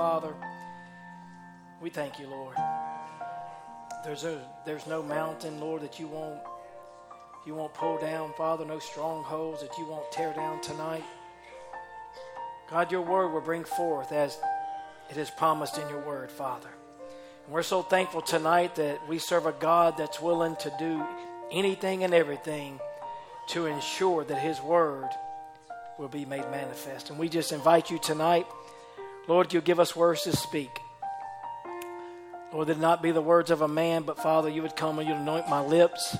Father, we thank you, Lord. There's, a, there's no mountain, Lord, that you won't, you won't pull down, Father, no strongholds that you won't tear down tonight. God, your Word will bring forth as it is promised in your Word, Father. And we're so thankful tonight that we serve a God that's willing to do anything and everything to ensure that His Word will be made manifest. And we just invite you tonight, Lord, you give us words to speak. Lord, that not be the words of a man, but Father, you would come and you'd anoint my lips,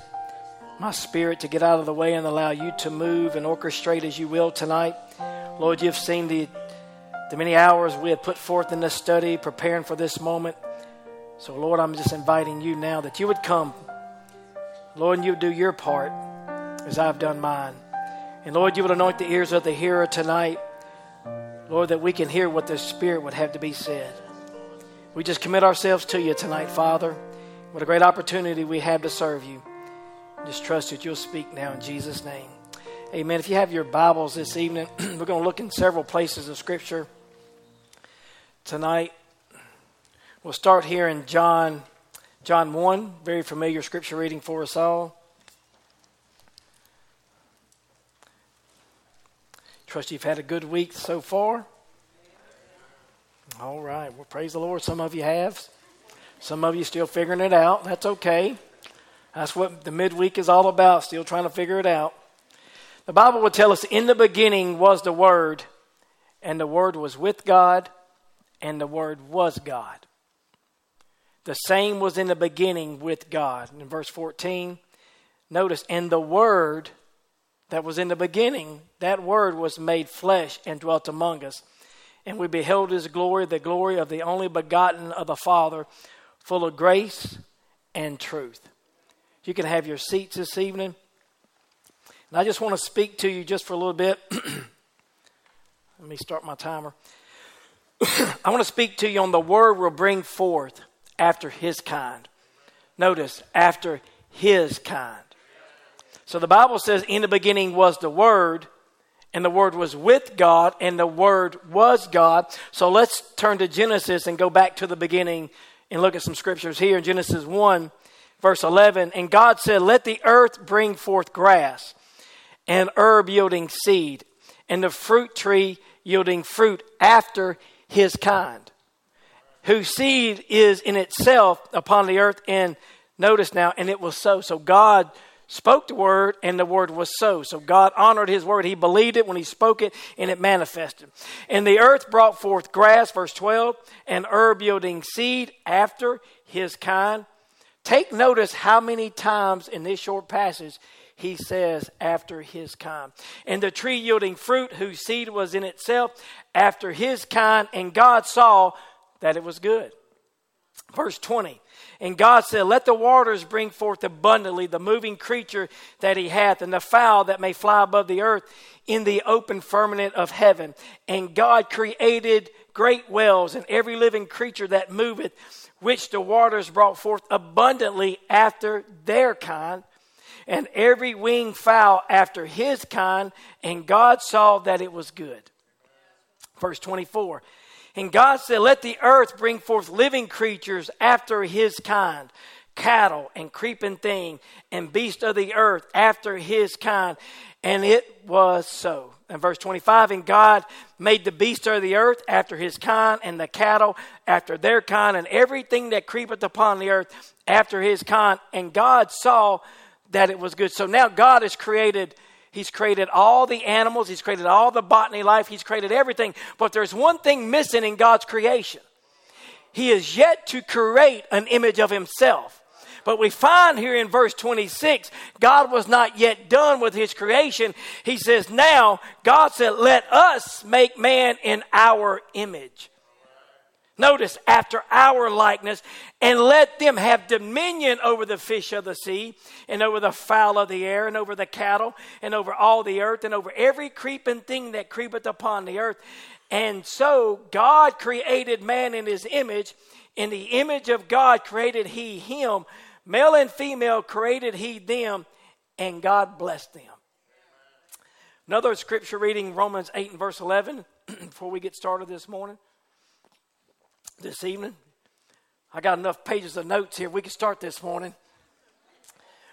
my spirit to get out of the way and allow you to move and orchestrate as you will tonight. Lord, you've seen the, the many hours we have put forth in this study, preparing for this moment. So, Lord, I'm just inviting you now that you would come, Lord, and you would do your part as I've done mine. And Lord, you would anoint the ears of the hearer tonight. Lord, that we can hear what the Spirit would have to be said. We just commit ourselves to you tonight, Father. What a great opportunity we have to serve you. Just trust that you'll speak now in Jesus' name. Amen. If you have your Bibles this evening, we're going to look in several places of Scripture tonight. We'll start here in John, John 1, very familiar Scripture reading for us all. Trust you've had a good week so far. All right. Well, praise the Lord. Some of you have. Some of you still figuring it out. That's okay. That's what the midweek is all about, still trying to figure it out. The Bible would tell us in the beginning was the Word, and the Word was with God, and the Word was God. The same was in the beginning with God. In verse 14, notice, and the Word that was in the beginning, that Word was made flesh and dwelt among us. And we beheld His glory, the glory of the only begotten of the Father, full of grace and truth. You can have your seats this evening. And I just want to speak to you just for a little bit. Let me start my timer. I want to speak to you on the word will bring forth after his kind. Notice, after his kind. So the Bible says, in the beginning was the Word, and the Word was with God, and the Word was God. So let's turn to Genesis and go back to the beginning and look at some scriptures here in Genesis 1, verse 11. And God said, Let the earth bring forth grass, and herb yielding seed, and the fruit tree yielding fruit after his kind, whose seed is in itself upon the earth. And notice now, and it was so. So God spoke the word, and the word was so. So God honored his word. He believed it when he spoke it, and it manifested. And the earth brought forth grass, verse 12, and herb yielding seed after his kind. Take notice how many times in this short passage he says, after his kind. And the tree yielding fruit, whose seed was in itself, after his kind, and God saw that it was good. Verse 20. And God said, Let the waters bring forth abundantly the moving creature that he hath, and the fowl that may fly above the earth in the open firmament of heaven. And God created great whales and every living creature that moveth, which the waters brought forth abundantly after their kind, and every winged fowl after his kind. And God saw that it was good. Verse 24. And God said, Let the earth bring forth living creatures after his kind, cattle and creeping thing, and beast of the earth after his kind. And it was so. And verse 25, and God made the beast of the earth after his kind, and the cattle after their kind, and everything that creepeth upon the earth after his kind. And God saw that it was good. So now God has created He's created all the animals, He's created all the botany life, He's created everything. But there's one thing missing in God's creation He is yet to create an image of Himself. But we find here in verse 26, God was not yet done with his creation. He says, Now, God said, Let us make man in our image. Notice, after our likeness, and let them have dominion over the fish of the sea, and over the fowl of the air, and over the cattle, and over all the earth, and over every creeping thing that creepeth upon the earth. And so God created man in his image. In the image of God created he him. Male and female created he them, and God blessed them. Another scripture reading, Romans 8 and verse 11, before we get started this morning, this evening. I got enough pages of notes here. We can start this morning.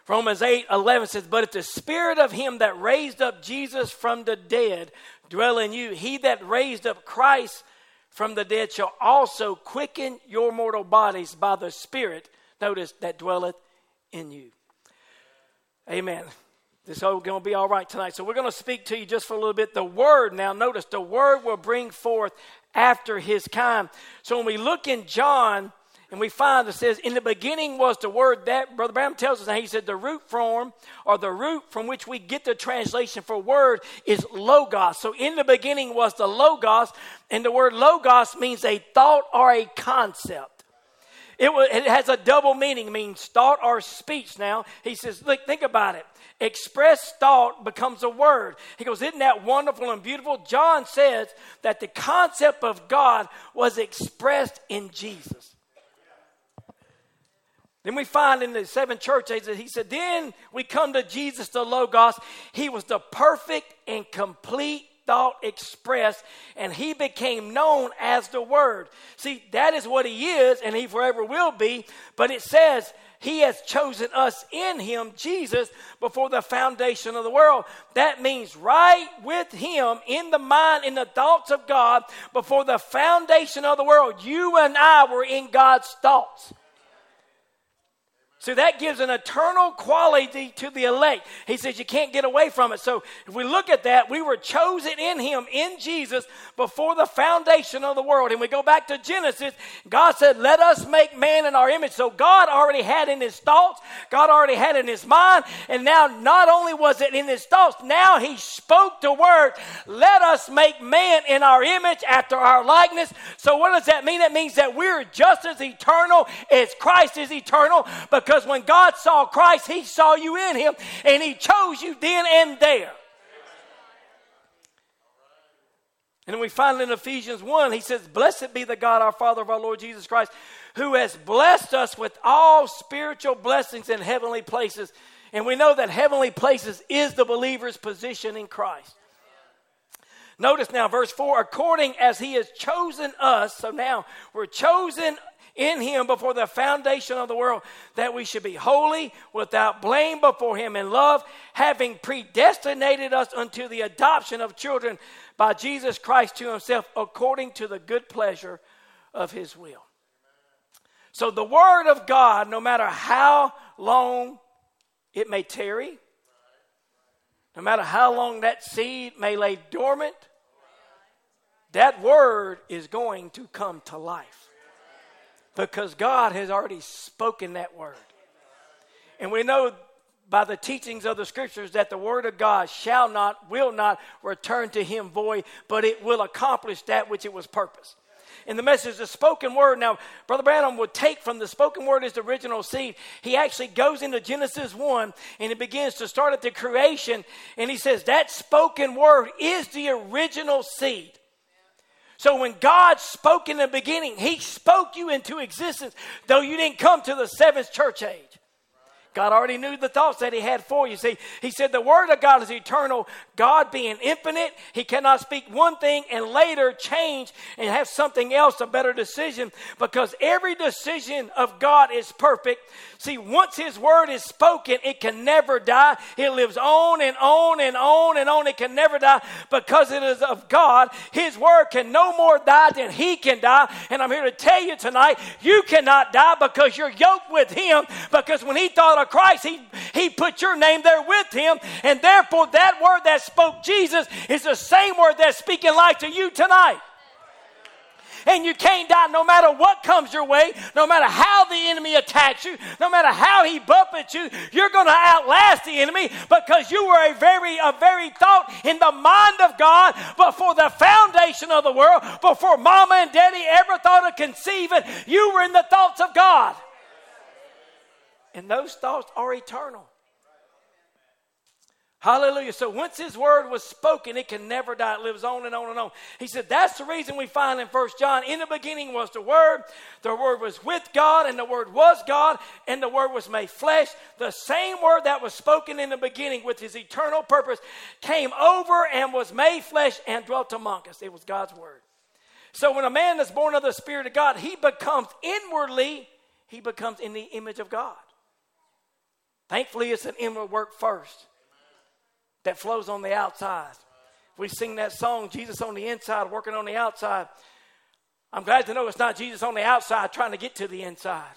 Romans 8 11 says, But if the spirit of him that raised up Jesus from the dead dwell in you, he that raised up Christ from the dead shall also quicken your mortal bodies by the spirit, notice, that dwelleth in you. Amen. This is going to be all right tonight. So we're going to speak to you just for a little bit. The word, now notice, the word will bring forth after his kind. So when we look in John, and we find it says, In the beginning was the word that, Brother Branham tells us, and he said, the root form or the root from which we get the translation for word is logos. So in the beginning was the logos, and the word logos means a thought or a concept. It, was, it has a double meaning, it means thought or speech. Now, he says, Look, think about it. Expressed thought becomes a word. He goes, Isn't that wonderful and beautiful? John says that the concept of God was expressed in Jesus. Then we find in the seven church ages that he said, Then we come to Jesus, the Logos. He was the perfect and complete thought expressed, and he became known as the Word. See, that is what he is, and he forever will be. But it says, he has chosen us in Him, Jesus, before the foundation of the world. That means right with Him in the mind, in the thoughts of God, before the foundation of the world. You and I were in God's thoughts. So that gives an eternal quality to the elect. He says you can't get away from it. So if we look at that, we were chosen in Him, in Jesus, before the foundation of the world. And we go back to Genesis, God said, Let us make man in our image. So God already had in His thoughts, God already had in His mind. And now, not only was it in His thoughts, now He spoke the word, Let us make man in our image after our likeness. So what does that mean? It means that we're just as eternal as Christ is eternal. But because when God saw Christ, He saw you in Him and He chose you then and there. And then we find in Ephesians 1, he says, Blessed be the God, our Father of our Lord Jesus Christ, who has blessed us with all spiritual blessings in heavenly places. And we know that heavenly places is the believer's position in Christ. Notice now, verse 4 according as he has chosen us, so now we're chosen in him before the foundation of the world, that we should be holy, without blame before him in love, having predestinated us unto the adoption of children by Jesus Christ to himself, according to the good pleasure of his will. So the word of God, no matter how long it may tarry, no matter how long that seed may lay dormant, that word is going to come to life because God has already spoken that word. And we know by the teachings of the scriptures that the word of God shall not, will not return to him void, but it will accomplish that which it was purposed. In the message, the spoken word. Now, Brother Branham would take from the spoken word as the original seed. He actually goes into Genesis 1 and he begins to start at the creation. And he says that spoken word is the original seed. So when God spoke in the beginning, He spoke you into existence, though you didn't come to the seventh church age. God already knew the thoughts that He had for you. See, He said the Word of God is eternal. God being infinite, He cannot speak one thing and later change and have something else, a better decision, because every decision of God is perfect. See, once His Word is spoken, it can never die. It lives on and on and on and on. It can never die because it is of God. His Word can no more die than He can die. And I'm here to tell you tonight, you cannot die because you're yoked with Him. Because when He thought Christ, He, he put your name there with Him. And therefore, that Word that spoke Jesus is the same Word that's speaking life to you tonight. and you can't die no matter what comes your way, no matter how the enemy attacks you, no matter how he buffets you, you're going to outlast the enemy because you were a very, a very thought in the mind of God before the foundation of the world, before mama and daddy ever thought of conceiving, you were in the thoughts of God. And those thoughts are eternal. Hallelujah. So once his word was spoken, it can never die. It lives on and on and on. He said that's the reason we find in First John, in the beginning was the word, the word was with God, and the word was God, and the word was made flesh. The same word that was spoken in the beginning with his eternal purpose came over and was made flesh and dwelt among us. It was God's word. So when a man is born of the Spirit of God, he becomes inwardly, he becomes in the image of God. Thankfully, it's an inward work first that flows on the outside. We sing that song, Jesus on the inside, working on the outside. I'm glad to know it's not Jesus on the outside trying to get to the inside,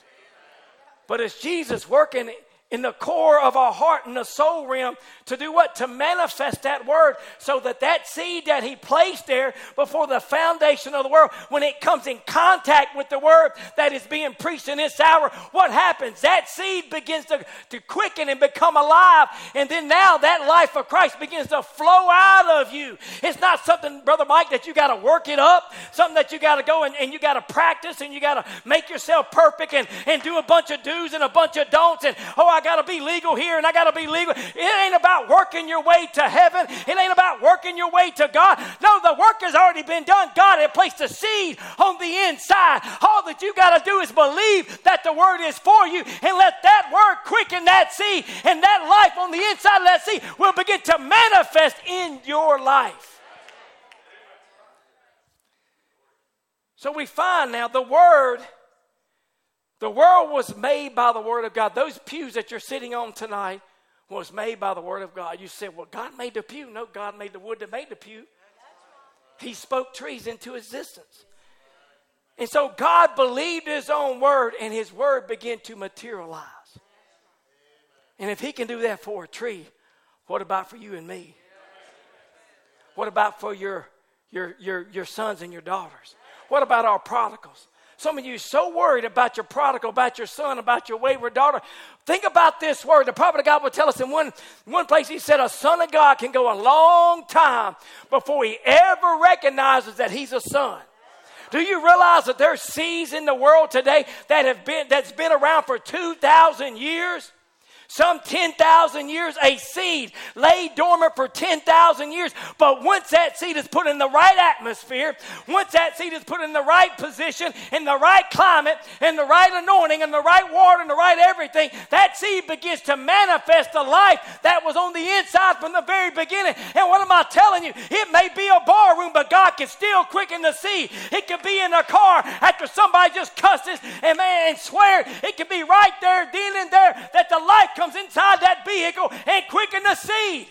but it's Jesus working in the core of our heart and the soul realm to do what? To manifest that word so that that seed that he placed there before the foundation of the world, when it comes in contact with the word that is being preached in this hour, what happens? That seed begins to, to quicken and become alive. And then now that life of Christ begins to flow out of you. It's not something, Brother Mike, that you got to work it up, something that you got to go and, and you got to practice and you got to make yourself perfect and, and do a bunch of do's and a bunch of don'ts. And, oh, I I got to be legal here and I got to be legal. It ain't about working your way to heaven. It ain't about working your way to God. No, the work has already been done. God had placed a seed on the inside. All that you got to do is believe that the word is for you and let that word quicken that seed and that life on the inside of that seed will begin to manifest in your life. So we find now the word the world was made by the Word of God. Those pews that you're sitting on tonight was made by the Word of God. You said, Well, God made the pew. No, God made the wood that made the pew. He spoke trees into existence. And so God believed His own Word, and His Word began to materialize. And if He can do that for a tree, what about for you and me? What about for your, your, your, your sons and your daughters? What about our prodigals? Some of you so worried about your prodigal, about your son, about your wayward daughter. Think about this word. The prophet of God will tell us in one, one place, he said, A son of God can go a long time before he ever recognizes that he's a son. Do you realize that there's seeds in the world today that have been that's been around for 2,000 years? Some 10,000 years, a seed laid dormant for 10,000 years. But once that seed is put in the right atmosphere, once that seed is put in the right position, in the right climate, in the right anointing, in the right water, in the right everything, that seed begins to manifest the life that was on the inside from the very beginning. And what am I telling you? It may be a bar room, but God can still quicken the seed. It could be in a car after somebody just cusses and man and swear. It could be right there, then and there, that the life comes inside that vehicle and quicken the seed.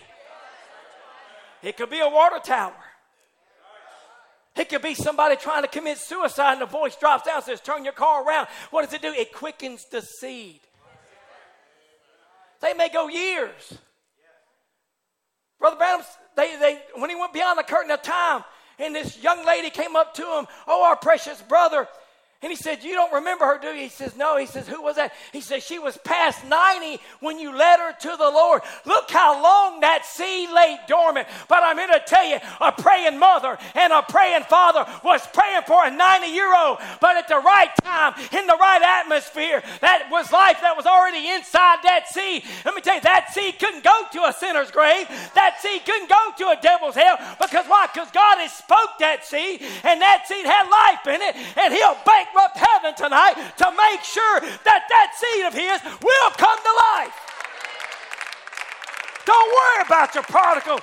It could be a water tower. It could be somebody trying to commit suicide and the voice drops down and says, Turn your car around. What does it do? It quickens the seed. They may go years. Brother Branham, they, they, when he went beyond the curtain of time, and this young lady came up to him, Oh, our precious brother, and he said, You don't remember her, do you? He says, No. He says, Who was that? He says, She was past 90 when you led her to the Lord. Look how long that seed lay dormant. But I'm here to tell you, a praying mother and a praying father was praying for a 90 year old. But at the right time, in the right atmosphere, that was life that was already inside that seed. Let me tell you, that seed couldn't go to a sinner's grave. That seed couldn't go to a devil's hell. Because why? Because God has spoke that seed, and that seed had life in it, and he'll bank bankrupt heaven tonight to make sure that that seed of his will come to life. Don't worry about your prodigal.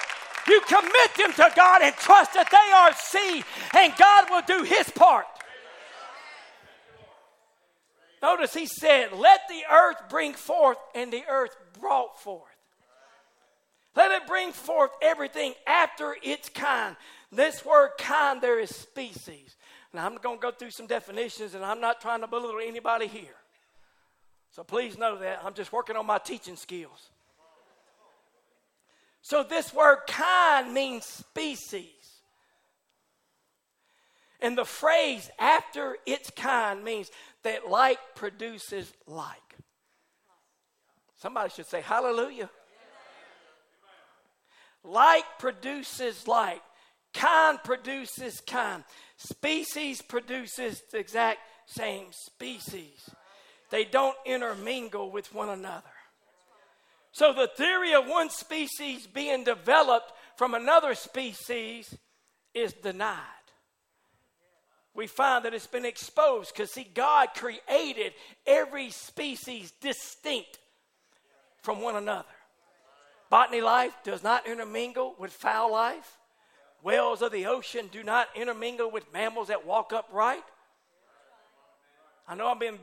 You commit them to God and trust that they are seed, and God will do his part. Notice he said, Let the earth bring forth, and the earth brought forth. Let it bring forth everything after its kind. This word kind there is species. Now, I'm going to go through some definitions, and I'm not trying to belittle anybody here. So please know that. I'm just working on my teaching skills. So, this word kind means species. And the phrase after its kind means that like produces like. Somebody should say hallelujah. Like produces like. Kind produces kind. Species produces the exact same species. They don't intermingle with one another. So the theory of one species being developed from another species is denied. We find that it's been exposed because, see, God created every species distinct from one another. Botany life does not intermingle with fowl life. Whales of the ocean do not intermingle with mammals that walk upright. I know I've been,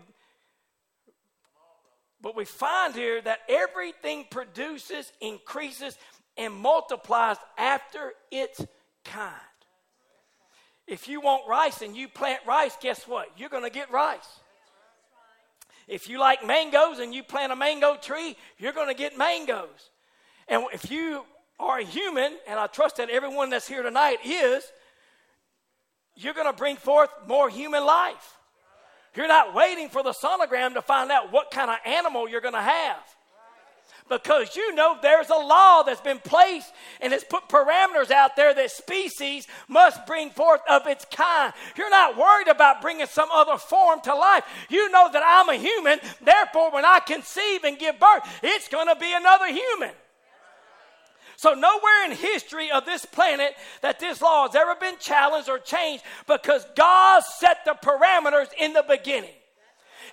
but we find here that everything produces, increases, and multiplies after its kind. If you want rice and you plant rice, guess what? You're going to get rice. If you like mangoes and you plant a mango tree, you're going to get mangoes. And if you are human, and I trust that everyone that's here tonight is, you're going to bring forth more human life. You're not waiting for the sonogram to find out what kind of animal you're going to have. Because you know there's a law that's been placed and it's put parameters out there that species must bring forth of its kind. You're not worried about bringing some other form to life. You know that I'm a human, therefore, when I conceive and give birth, it's going to be another human. So, nowhere in history of this planet that this law has ever been challenged or changed because God set the parameters in the beginning.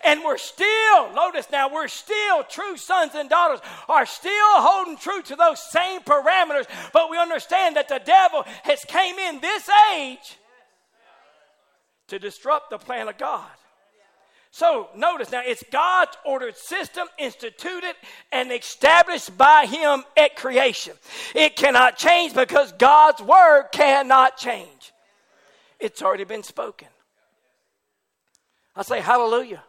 And we're still, notice now, we're still true sons and daughters, are still holding true to those same parameters, but we understand that the devil has came in this age to disrupt the plan of God. So notice now, it's God's ordered system instituted and established by Him at creation. It cannot change because God's word cannot change. It's already been spoken. I say hallelujah.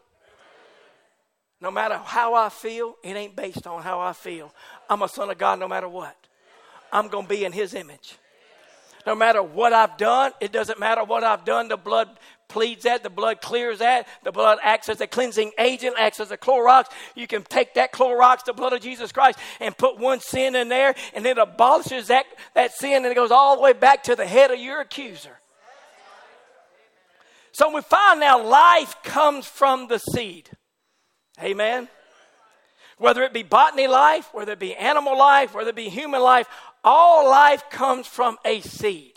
No matter how I feel, it ain't based on how I feel. I'm a son of God no matter what. I'm going to be in His image. No matter what I've done, it doesn't matter what I've done. The blood pleads that, the blood clears that, the blood acts as a cleansing agent, acts as a Clorox. You can take that Clorox, the blood of Jesus Christ, and put one sin in there, and it abolishes that, that sin, and it goes all the way back to the head of your accuser. So we find now life comes from the seed. Amen. Whether it be botany life, whether it be animal life, whether it be human life, all life comes from a seed.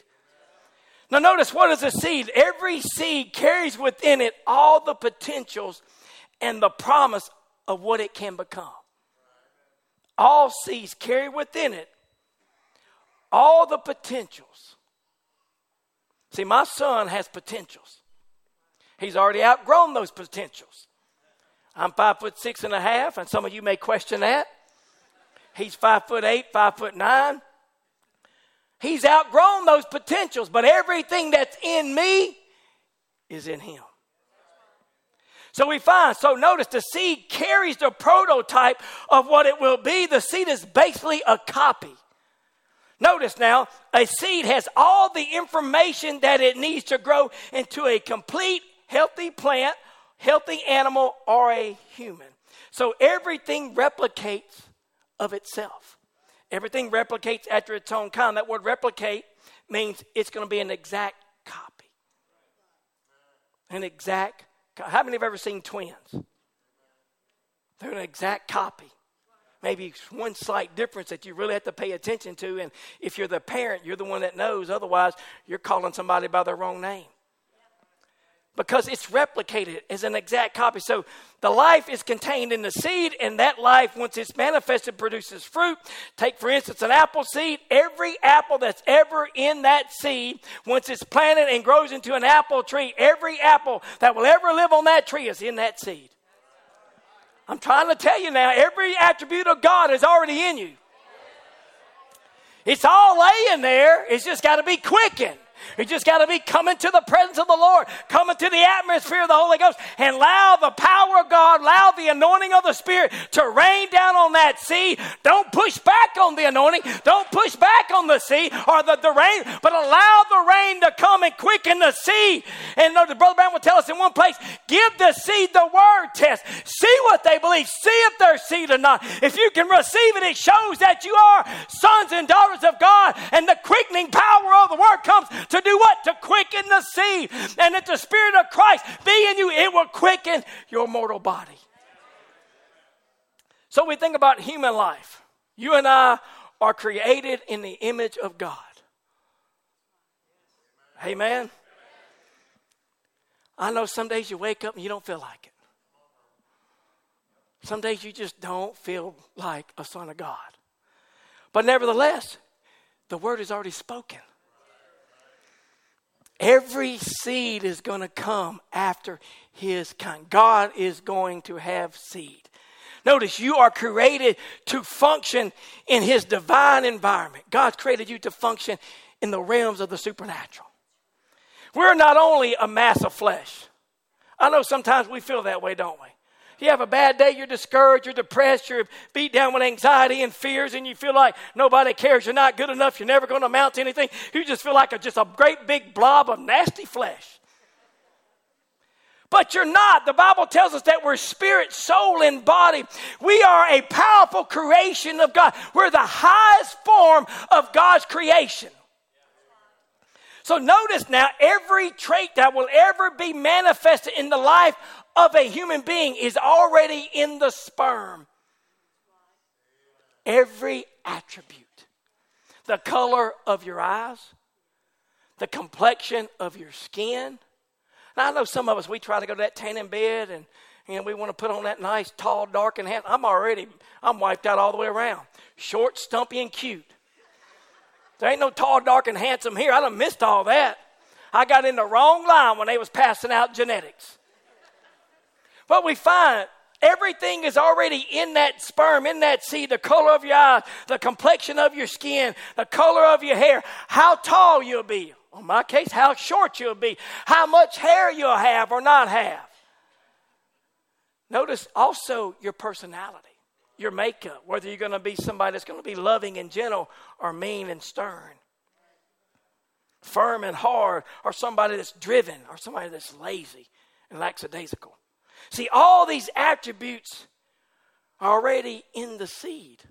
Now, notice what is a seed? Every seed carries within it all the potentials and the promise of what it can become. All seeds carry within it all the potentials. See, my son has potentials. He's already outgrown those potentials. I'm five foot six and a half, and some of you may question that. He's five foot eight, five foot nine. He's outgrown those potentials, but everything that's in me is in him. So we find, so notice the seed carries the prototype of what it will be. The seed is basically a copy. Notice now, a seed has all the information that it needs to grow into a complete, healthy plant, healthy animal, or a human. So everything replicates of itself. Everything replicates after its own kind. That word replicate means it's going to be an exact copy. An exact How many have ever seen twins? They're an exact copy. Maybe one slight difference that you really have to pay attention to. And if you're the parent, you're the one that knows. Otherwise, you're calling somebody by their wrong name because it's replicated as an exact copy. So the life is contained in the seed, and that life, once it's manifested, produces fruit. Take, for instance, an apple seed. Every apple that's ever in that seed, once it's planted and grows into an apple tree, every apple that will ever live on that tree is in that seed. I'm trying to tell you now, every attribute of God is already in you. It's all laying there, it's just got to be quickened. You just got to be coming to the presence of the Lord, coming to the atmosphere of the Holy Ghost, and allow the power of God, allow the anointing of the Spirit to rain down on that seed. Don't push back on the anointing. Don't push back on the seed or the, the rain, but allow the rain to come and quicken the seed. And you know, the Brother Branham will tell us in one place, give the seed the word test. See what they believe. See if they're seed or not. If you can receive it, it shows that you are sons and daughters of God, and the quickening power And if the Spirit of Christ be in you, it will quicken your mortal body. So we think about human life. You and I are created in the image of God. Amen. I know some days you wake up and you don't feel like it. Some days you just don't feel like a son of God. But nevertheless, the word is already spoken. Every seed is going to come after his kind. God is going to have seed. Notice you are created to function in his divine environment. God's created you to function in the realms of the supernatural. We're not only a mass of flesh. I know sometimes we feel that way, don't we? You have a bad day, you're discouraged, you're depressed, you're beat down with anxiety and fears, and you feel like nobody cares, you're not good enough, you're never going to amount to anything. You just feel like a, just a great big blob of nasty flesh. But you're not. The Bible tells us that we're spirit, soul, and body. We are a powerful creation of God. We're the highest form of God's creation. So notice now, every trait that will ever be manifested in the life of a human being is already in the sperm. Every attribute the color of your eyes, the complexion of your skin. Now, I know some of us, we try to go to that tanning bed and, and we want to put on that nice, tall, dark, and handsome. I'm already, I'm wiped out all the way around. Short, stumpy, and cute. There ain't no tall, dark, and handsome here. I done missed all that. I got in the wrong line when they was passing out genetics. But we find everything is already in that sperm, in that seed, the color of your eyes, the complexion of your skin, the color of your hair, how tall you'll be. In my case, how short you'll be, how much hair you'll have or not have. Notice also your personality, your makeup, whether you're going to be somebody that's going to be loving and gentle or mean and stern, firm and hard, or somebody that's driven or somebody that's lazy and lackadaisical. See, all these attributes are already in the seed.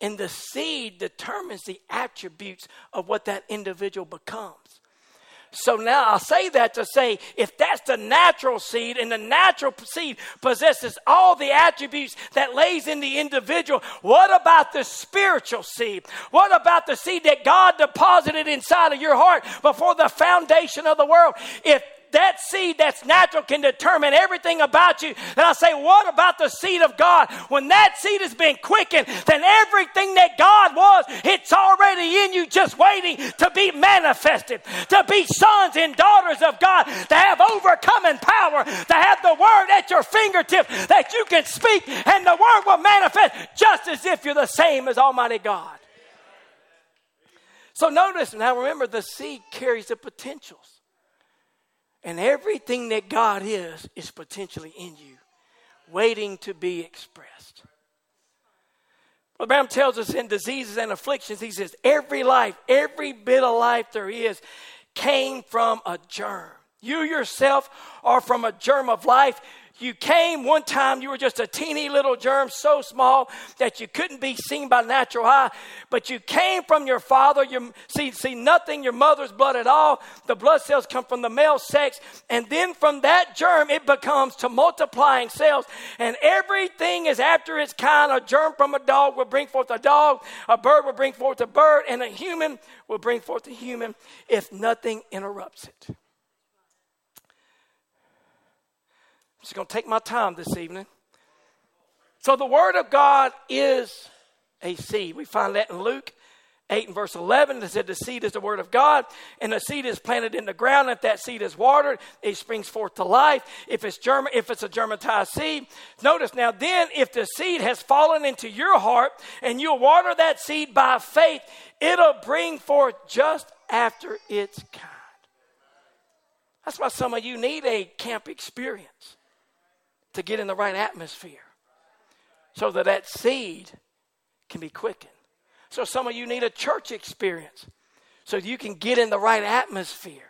And the seed determines the attributes of what that individual becomes. So now I'll say that to say if that's the natural seed and the natural seed possesses all the attributes that lays in the individual, what about the spiritual seed? What about the seed that God deposited inside of your heart before the foundation of the world? If that seed that's natural can determine everything about you. And I say, what about the seed of God? When that seed has been quickened, then everything that God was, it's already in you, just waiting to be manifested, to be sons and daughters of God, to have overcoming power, to have the word at your fingertip that you can speak and the word will manifest just as if you're the same as Almighty God. So notice now, remember, the seed carries the potentials. And everything that God is, is potentially in you, waiting to be expressed. Well, Branham tells us in diseases and afflictions, he says, every life, every bit of life there is, came from a germ. You yourself are from a germ of life. You came one time, you were just a teeny little germ, so small that you couldn't be seen by natural eye. But you came from your father. You see, see nothing, your mother's blood at all. The blood cells come from the male sex. And then from that germ, it becomes to multiplying cells. And everything is after its kind. A germ from a dog will bring forth a dog, a bird will bring forth a bird, and a human will bring forth a human if nothing interrupts it. I'm just going to take my time this evening. So, the Word of God is a seed. We find that in Luke 8 and verse 11. It said, The seed is the Word of God, and the seed is planted in the ground. If that seed is watered, it springs forth to life. If it's, germ- if it's a germatized seed, notice now, then, if the seed has fallen into your heart and you water that seed by faith, it'll bring forth just after its kind. That's why some of you need a camp experience to get in the right atmosphere so that that seed can be quickened. So some of you need a church experience so you can get in the right atmosphere.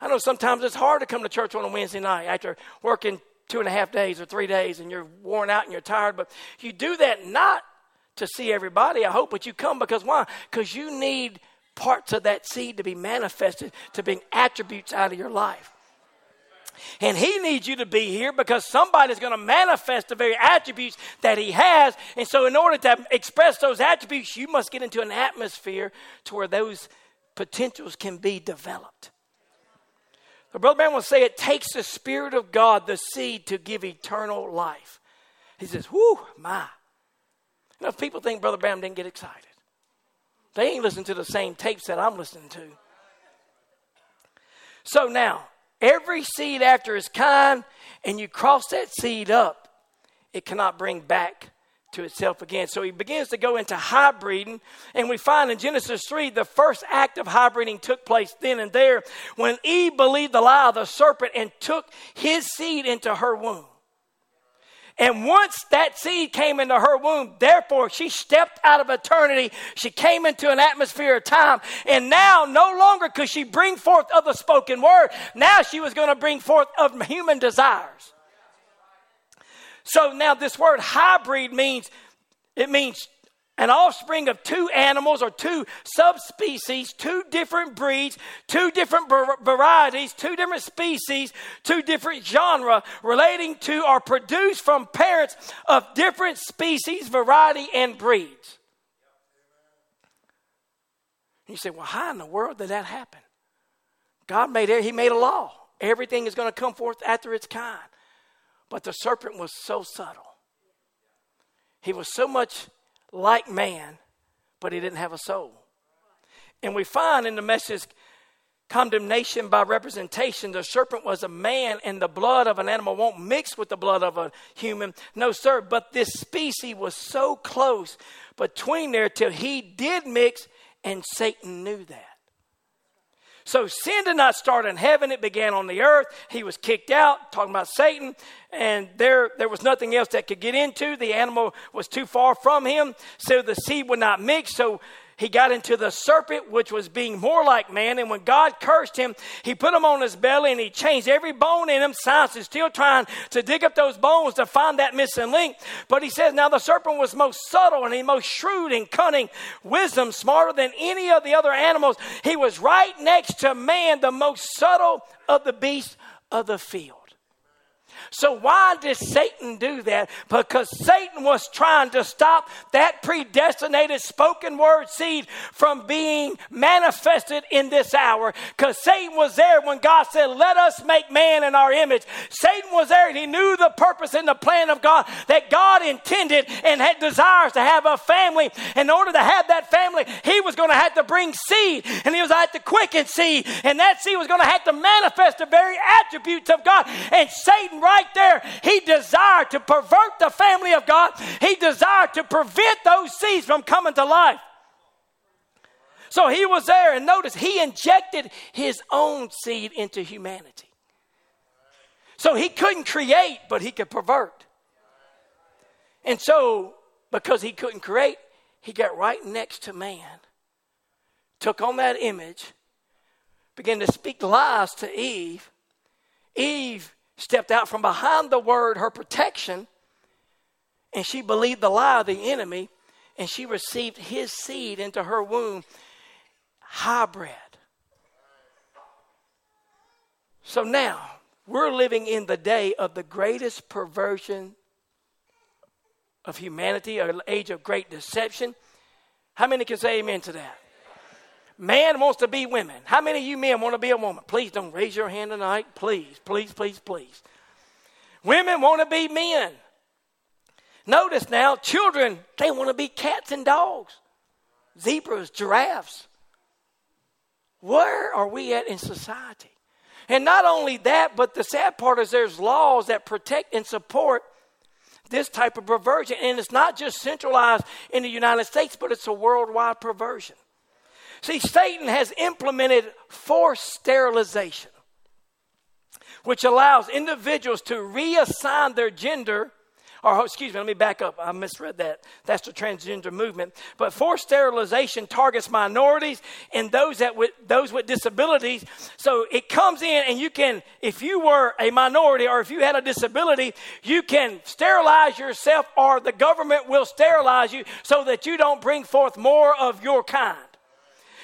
I know sometimes it's hard to come to church on a Wednesday night after working two and a half days or three days and you're worn out and you're tired, but you do that not to see everybody, I hope, but you come because why? Because you need parts of that seed to be manifested, to bring attributes out of your life. And he needs you to be here because somebody's going to manifest the very attributes that he has. And so, in order to express those attributes, you must get into an atmosphere to where those potentials can be developed. The Brother Branham will say it takes the Spirit of God, the seed, to give eternal life. He says, Whoo, my. You know, if people think Brother Branham didn't get excited, they ain't listening to the same tapes that I'm listening to. So now, every seed after its kind, and you cross that seed up, it cannot bring back to itself again. So he begins to go into hybriding, and we find in Genesis 3 the first act of hybriding took place then and there when Eve believed the lie of the serpent and took his seed into her womb. And once that seed came into her womb, therefore she stepped out of eternity. She came into an atmosphere of time. And now no longer could she bring forth of the spoken word. Now she was going to bring forth of human desires. So now this word hybrid means it means an offspring of two animals or two subspecies, two different breeds, two different varieties, two different species, two different genera relating to or produced from parents of different species, variety, and breeds. You say, well, how in the world did that happen? God made it, He made a law. Everything is going to come forth after its kind. But the serpent was so subtle. He was so much like man, but he didn't have a soul. And we find in the message condemnation by representation, the serpent was a man, and the blood of an animal won't mix with the blood of a human. No, sir. But this species was so close between there till he did mix, and Satan knew that. So sin did not start in heaven, it began on the earth. He was kicked out, talking about Satan, and there, there was nothing else that could get into. The animal was too far from him, so the seed would not mix. So he got into the serpent, which was being more like man. And when God cursed him, he put him on his belly and he changed every bone in him. Science is still trying to dig up those bones to find that missing link. But he says, now the serpent was most subtle and he most shrewd and cunning, wisdom, smarter than any of the other animals. He was right next to man, the most subtle of the beasts of the field. So, why did Satan do that? Because Satan was trying to stop that predestinated spoken word seed from being manifested in this hour. Because Satan was there when God said, Let us make man in our image. Satan was there and he knew the purpose and the plan of God that God intended and had desires to have a family. In order to have that family, he was going to have to bring seed and he was have to quicken seed. And that seed was going to have to manifest the very attributes of God. And Satan, right right there. He desired to pervert the family of God, he desired to prevent those seeds from coming to life. So he was there, and notice he injected his own seed into humanity. So he couldn't create, but he could pervert. And so, because he couldn't create, he got right next to man, took on that image, began to speak lies to Eve. Eve stepped out from behind the word, her protection, and she believed the lie of the enemy, and she received his seed into her womb, hybrid. So now, we're living in the day of the greatest perversion of humanity, an age of great deception. How many can say amen to that? Man wants to be women. How many of you men want to be a woman? Please don't raise your hand tonight. Please, please, please, please. Women want to be men. Notice now, children, they want to be cats and dogs, zebras, giraffes. Where are we at in society? And not only that, but the sad part is there's laws that protect and support this type of perversion. And it's not just centralized in the United States, but it's a worldwide perversion. See, Satan has implemented forced sterilization, which allows individuals to reassign their gender or excuse me, let me back up. I misread that. That's the transgender movement. But forced sterilization targets minorities and those that with those with disabilities. So it comes in, and you can, if you were a minority or if you had a disability, you can sterilize yourself, or the government will sterilize you so that you don't bring forth more of your kind.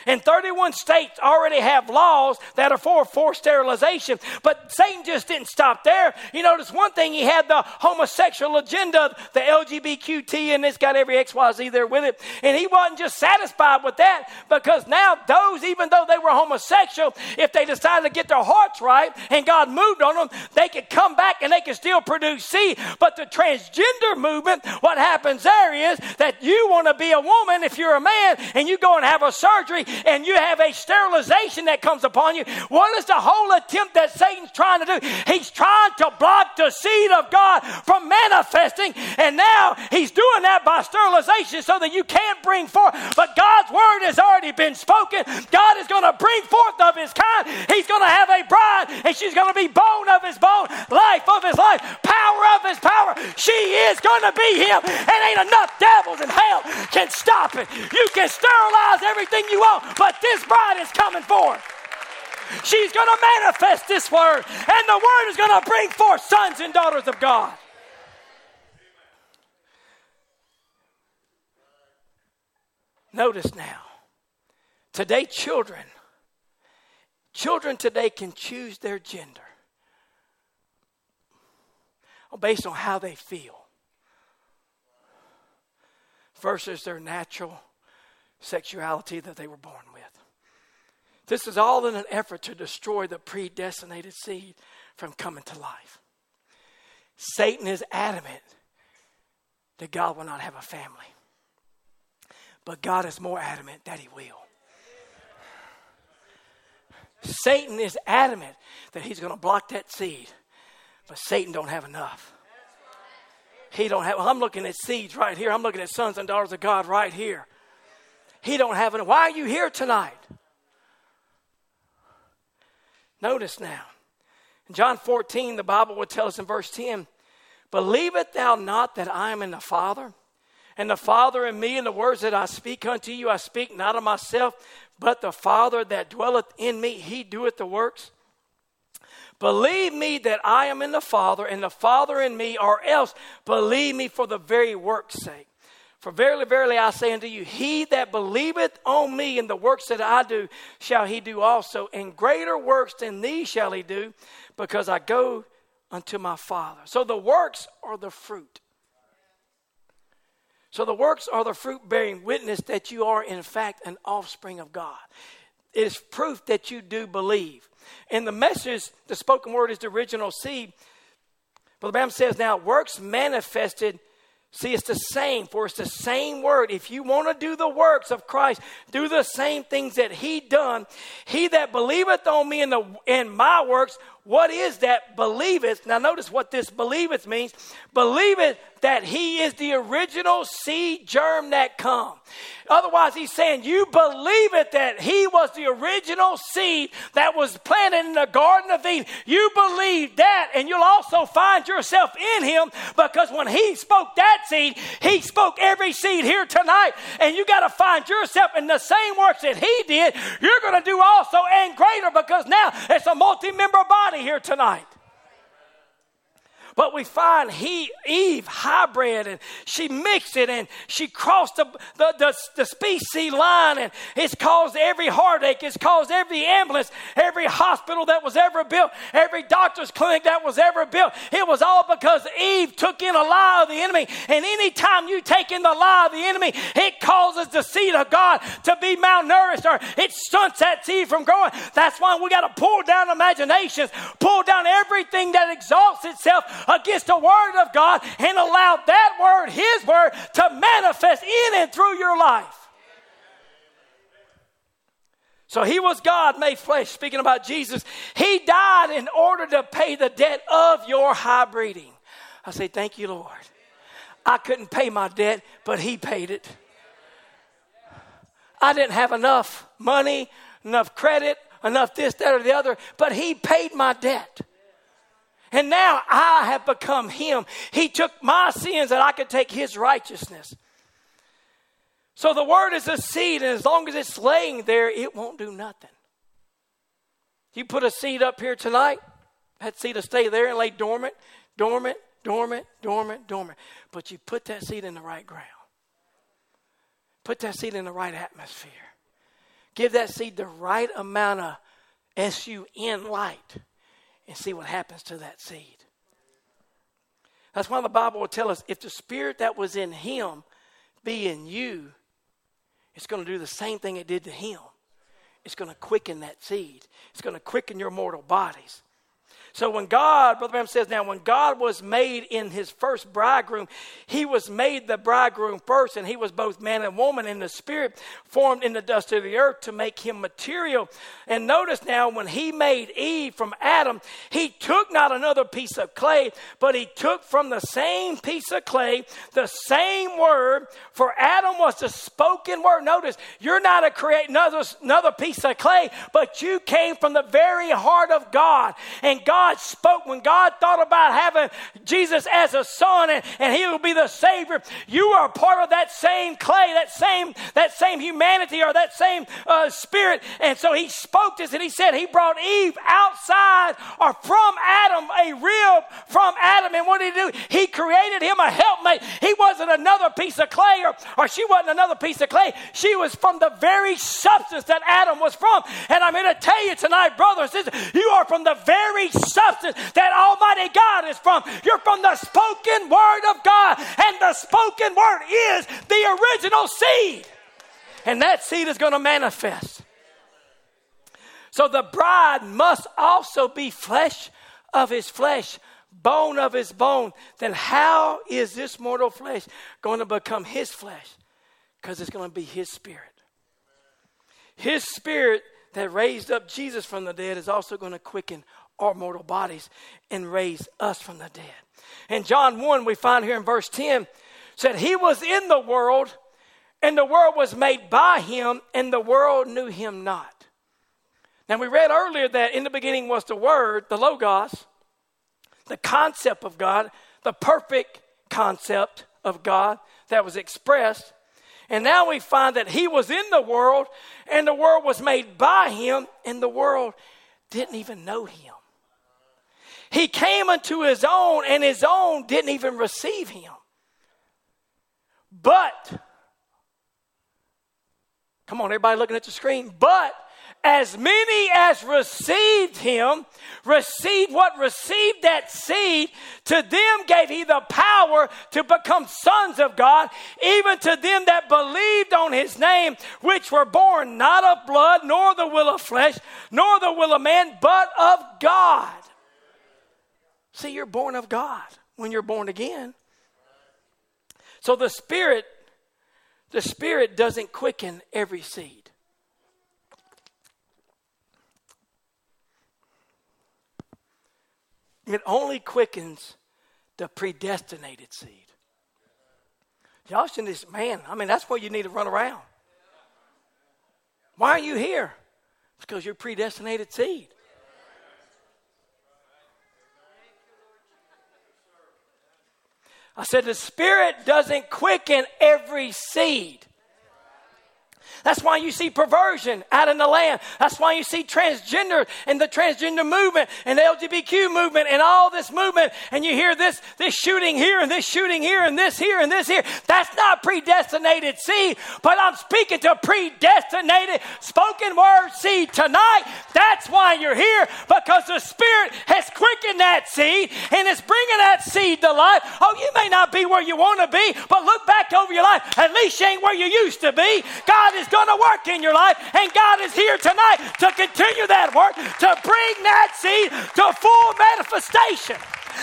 And 31 states already have laws that are for forced sterilization. But Satan just didn't stop there. You notice one thing, he had the homosexual agenda, the LGBTQT, and it's got every XYZ there with it. And he wasn't just satisfied with that because now those, even though they were homosexual, if they decided to get their hearts right and God moved on them, they could come back and they could still produce seed. But the transgender movement, what happens there is that you want to be a woman if you're a man and you go and have a surgery and you have a sterilization that comes upon you, what is the whole attempt that Satan's trying to do? He's trying to block the seed of God from manifesting, and now he's doing that by sterilization so that you can't bring forth. But God's word has already been spoken. God is going to bring forth of his kind. He's going to have a bride, and she's going to be bone of his bone, life of his life, power of his power. She is going to be him, and ain't enough devils in hell can stop it. You can sterilize everything you want, but this bride is coming forth. She's going to manifest this word, and the word is going to bring forth sons and daughters of God. Notice now, today, children, children today can choose their gender based on how they feel versus their natural sexuality that they were born with. This is all in an effort to destroy the predestinated seed from coming to life. Satan is adamant that God will not have a family, but God is more adamant that he will. Satan is adamant that he's going to block that seed, but Satan don't have enough. He don't have. I'm looking at seeds right here. I'm looking at sons and daughters of God right here. He don't have enough. Why are you here tonight? Notice now. In John 14, the Bible would tell us in verse 10 Believest thou not that I am in the Father? And the Father in me, and the words that I speak unto you, I speak not of myself, but the Father that dwelleth in me, he doeth the works. Believe me that I am in the Father, and the Father in me, or else believe me for the very work's sake. For verily, verily, I say unto you, he that believeth on me and the works that I do, shall he do also. And greater works than these shall he do, because I go unto my Father. So the works are the fruit. So the works are the fruit bearing witness that you are, in fact, an offspring of God. It is proof that you do believe. And the message, the spoken word, is the original seed. But the Bible says, now works manifested See, it's the same, for it's the same word. If you want to do the works of Christ, do the same things that He done. He that believeth on me in the in my works, what is that believeth? Now notice what this believeth means. Believeth that he is the original seed germ that come. Otherwise, he's saying, You believe it that he was the original seed that was planted in the Garden of Eden. You believe that, and you'll also find yourself in him because when he spoke that seed, he spoke every seed here tonight. And you got to find yourself in the same works that he did. You're going to do also and greater because now it's a multi member body here tonight. But we find he, Eve hybrid and she mixed it and she crossed the, the, the, the species line and it's caused every heartache. It's caused every ambulance, every hospital that was ever built, every doctor's clinic that was ever built. It was all because Eve took in a lie of the enemy. And anytime you take in the lie of the enemy, it causes the seed of God to be malnourished or it stunts that seed from growing. That's why we got to pull down imaginations, pull down everything that exalts itself against the Word of God and allow that Word, His Word, to manifest in and through your life. So he was God made flesh. Speaking about Jesus, he died in order to pay the debt of your high breeding. I say, Thank you, Lord. I couldn't pay my debt, but he paid it. I didn't have enough money, enough credit, enough this, that, or the other, but He paid my debt. And now I have become Him. He took my sins that I could take His righteousness. So the word is a seed, and as long as it's laying there, it won't do nothing. You put a seed up here tonight, that seed will stay there and lay dormant, dormant, dormant, dormant, dormant. But you put that seed in the right ground. Put that seed in the right atmosphere. Give that seed the right amount of S U N light and see what happens to that seed. That's why the Bible will tell us if the spirit that was in him be in you, it's going to do the same thing it did to him. It's going to quicken that seed, it's going to quicken your mortal bodies. So when God, Brother Branham says now, when God was made in his first bridegroom, he was made the bridegroom first, and he was both man and woman in the spirit, formed in the dust of the earth to make him material. And notice now, when he made Eve from Adam, he took not another piece of clay, but he took from the same piece of clay the same word, for Adam was the spoken word. Notice, you're not a create another, another piece of clay, but you came from the very heart of God. And God God spoke, when God thought about having Jesus as a son and, and he will be the Savior, you are part of that same clay, that same, that same humanity or that same uh, spirit. And so he spoke this and he said he brought Eve outside or from Adam, a rib from Adam. And what did he do? He created him a helpmate. He wasn't another piece of clay or, or she wasn't another piece of clay. She was from the very substance that Adam was from. And I'm here to tell you tonight, brothers, you are from the very substance that Almighty God is from. You're from the spoken word of God, and the spoken word is the original seed. And that seed is going to manifest. So the bride must also be flesh of his flesh, bone of his bone. Then how is this mortal flesh going to become his flesh? Because it's going to be his spirit. His spirit that raised up Jesus from the dead is also going to quicken our mortal bodies and raise us from the dead. In John 1, we find here in verse 10, said, He was in the world, and the world was made by him, and the world knew him not. Now, we read earlier that in the beginning was the Word, the Logos, the concept of God, the perfect concept of God that was expressed. And now we find that He was in the world, and the world was made by Him, and the world didn't even know Him. He came unto his own, and his own didn't even receive him. But, come on, everybody looking at the screen. But as many as received him, received what received that seed, to them gave he the power to become sons of God, even to them that believed on his name, which were born not of blood, nor the will of flesh, nor the will of man, but of God. See, you're born of God when you're born again. So the Spirit, the Spirit doesn't quicken every seed. It only quickens the predestinated seed. Y'all should just, man, I mean, that's where you need to run around. Why are you here? It's because you're predestinated seed. I said, the Spirit doesn't quicken every seed. That's why you see perversion out in the land. That's why you see transgender and the transgender movement and the LGBTQ movement and all this movement. And you hear this, this shooting here and this shooting here and this here and this here. That's not predestinated seed, but I'm speaking to predestinated spoken word seed tonight. That's why you're here because the Spirit has quickened that seed and it's bringing that seed to life. Oh, you may not be where you want to be, but look back over your life. At least you ain't where you used to be. God is to work in your life, and God is here tonight to continue that work, to bring that seed to full manifestation.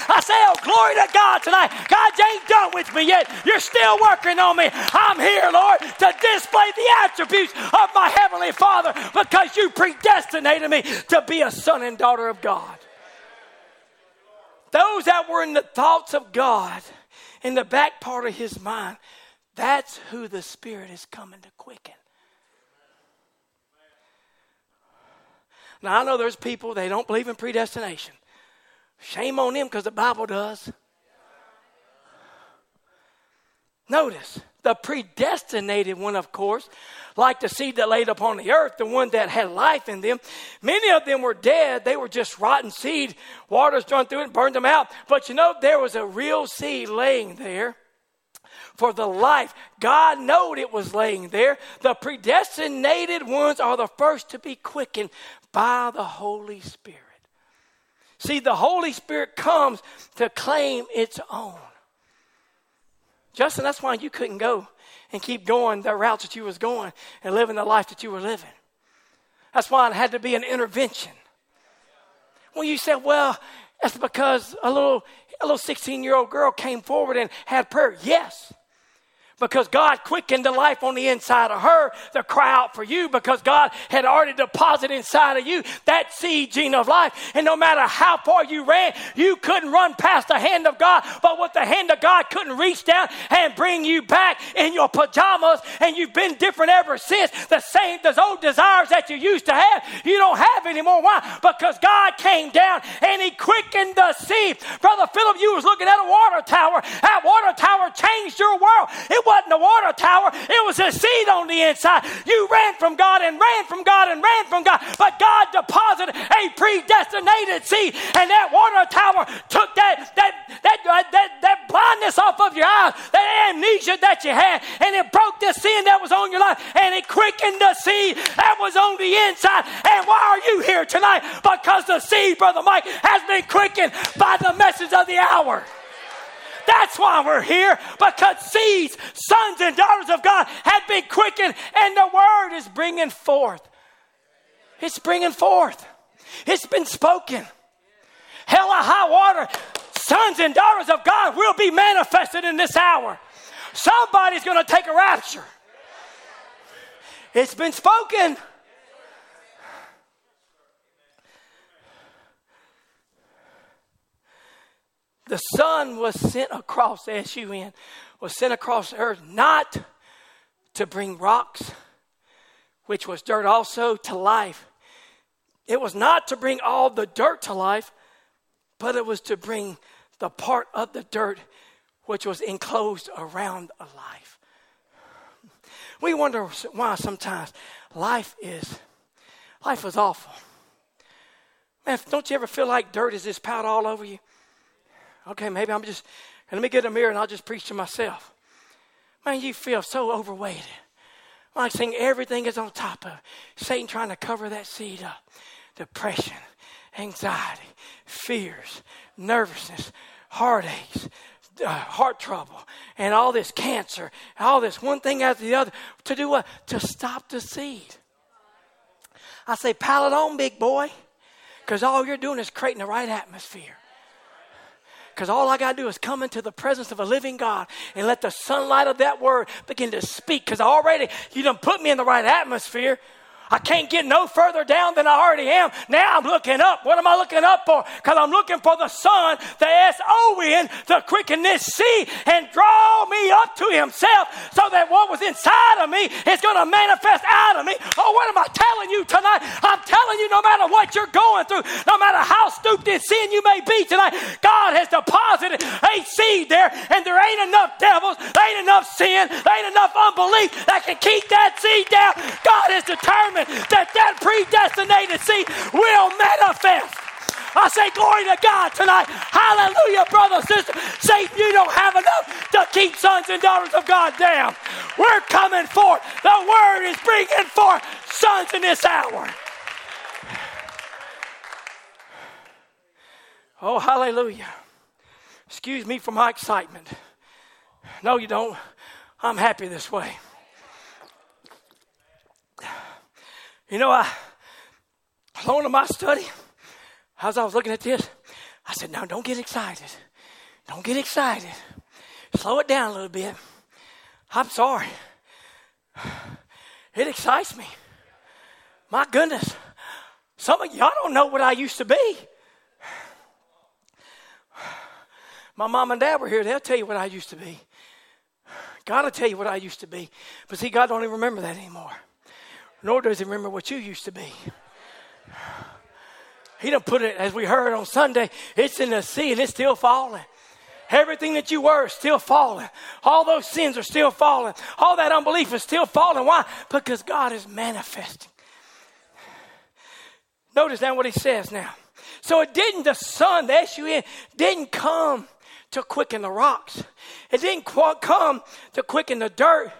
I say, oh, glory to God tonight. God, you ain't done with me yet. You're still working on me. I'm here, Lord, to display the attributes of my Heavenly Father because you predestinated me to be a son and daughter of God. Those that were in the thoughts of God, in the back part of his mind, that's who the Spirit is coming to quicken. Now, I know there's people, they don't believe in predestination. Shame on them because the Bible does. Notice, the predestinated one, of course, like the seed that laid upon the earth, the one that had life in them. Many of them were dead. They were just rotten seed. Waters run through it and burned them out. But you know, there was a real seed laying there for the life. God knowed it was laying there. The predestinated ones are the first to be quickened by the Holy Spirit. See, the Holy Spirit comes to claim its own. Justin, that's why you couldn't go and keep going the routes that you was going and living the life that you were living. That's why it had to be an intervention. Well, you said, well, that's because a little a little 16 year old girl came forward and had prayer. Yes because God quickened the life on the inside of her to cry out for you because God had already deposited inside of you that seed gene of life. And no matter how far you ran, you couldn't run past the hand of God, but with the hand of God couldn't reach down and bring you back in your pajamas. And you've been different ever since. The same, those old desires that you used to have, you don't have anymore. Why? Because God came down and He quickened the seed. Brother Philip, you was looking at a water tower. That water tower changed your world. It wasn't a water tower, it was a seed on the inside. You ran from God and ran from God and ran from God, but God deposited a predestinated seed, and that water tower took that that that that, that blindness off of your eyes, that amnesia that you had, and it broke the sin that was on your life, and it quickened the seed that was on the inside. And why are you here tonight? Because the seed, Brother Mike, has been quickened by the message of the hour. That's why we're here, because seeds, sons and daughters of God, have been quickened, and the word is bringing forth. It's bringing forth. It's been spoken. Hell or high water, sons and daughters of God will be manifested in this hour. Somebody's going to take a rapture. It's been spoken. The Son was sent across, S U N, was sent across the earth not to bring rocks, which was dirt also, to life. It was not to bring all the dirt to life, but it was to bring the part of the dirt which was enclosed around a life. We wonder why sometimes life is life is awful. Man, don't you ever feel like dirt is just piled all over you? Okay, maybe I'm just, let me get a mirror and I'll just preach to myself. Man, you feel so overweighted. Like saying everything is on top of Satan trying to cover that seed up. Depression, anxiety, fears, nervousness, heartaches, uh, heart trouble, and all this cancer, all this one thing after the other. To do what? To stop the seed. I say, pile it on, big boy, because all you're doing is creating the right atmosphere. Because all I got to do is come into the presence of a living God and let the sunlight of that word begin to speak. Because already you done put me in the right atmosphere. I can't get no further down than I already am. Now I'm looking up. What am I looking up for? Because I'm looking for the Son, oh, the S O N, to quicken this seed and draw me up to Himself so that what was inside of me is going to manifest out of me. Oh, what am I telling you tonight? I'm telling you, no matter what you're going through, no matter how stupid in sin you may be tonight, God has deposited a seed there, and there ain't enough devils, there ain't enough sin, there ain't enough unbelief that can keep that seed down. God is determined that that predestinated seed will manifest. I say glory to God tonight. Hallelujah, brother, sister. Satan, you don't have enough to keep sons and daughters of God down. We're coming forth. The word is bringing forth sons in this hour. Oh, hallelujah. Excuse me for my excitement. No, you don't. I'm happy this way. You know, I, alone in my study, as I was looking at this, I said, now don't get excited. Don't get excited. Slow it down a little bit. I'm sorry. It excites me. My goodness. Some of y'all don't know what I used to be. My mom and dad were here. They'll tell you what I used to be. God will tell you what I used to be. But see, God don't even remember that anymore nor does he remember what you used to be. He done put it, as we heard on Sunday, it's in the sea and it's still falling. Everything that you were is still falling. All those sins are still falling. All that unbelief is still falling. Why? Because God is manifesting. Notice now what he says now. So it didn't, the sun, the S-U-N, didn't come to quicken the rocks. It didn't come to quicken the dirt.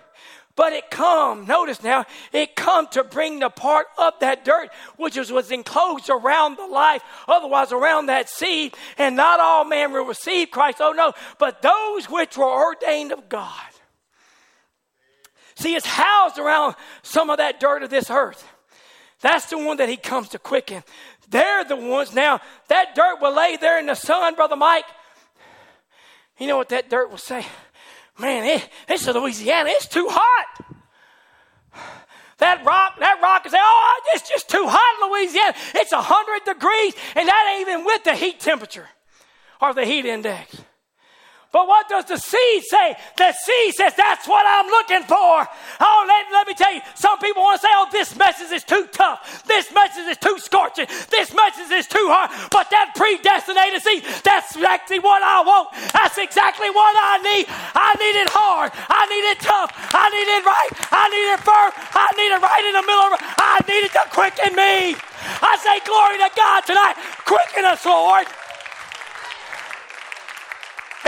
But it come, notice now, it come to bring the part of that dirt which was, was enclosed around the life, otherwise around that seed. And not all men will receive Christ, oh no, but those which were ordained of God. See, it's housed around some of that dirt of this earth. That's the one that he comes to quicken. They're the ones now, that dirt will lay there in the sun, Brother Mike. You know what that dirt will say? Man, it, it's Louisiana. It's too hot. That rock, that rock is, oh, it's just too hot in Louisiana. It's 100 degrees, and that ain't even with the heat temperature or the heat index. But what does the seed say? The seed says, That's what I'm looking for. Oh, let, let me tell you, some people want to say, Oh, this message is too tough. This message is too scorching. This message is too hard. But that predestinated seed, that's exactly what I want. That's exactly what I need. I need it hard. I need it tough. I need it right. I need it firm. I need it right in the middle of it. I need it to quicken me. I say, Glory to God tonight. Quicken us, Lord.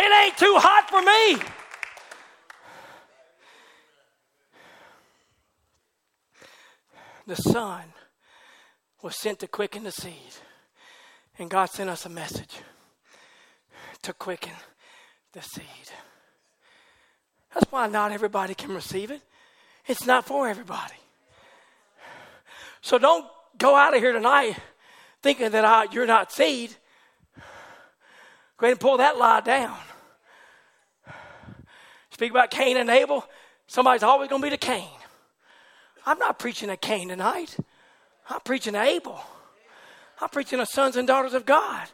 It ain't too hot for me. The sun was sent to quicken the seed. And God sent us a message to quicken the seed. That's why not everybody can receive it. It's not for everybody. So don't go out of here tonight thinking that I, you're not seed. Go ahead and pull that lie down. Speak about Cain and Abel, somebody's always going to be the Cain. I'm not preaching a Cain tonight. I'm preaching Abel. I'm preaching the sons and daughters of God.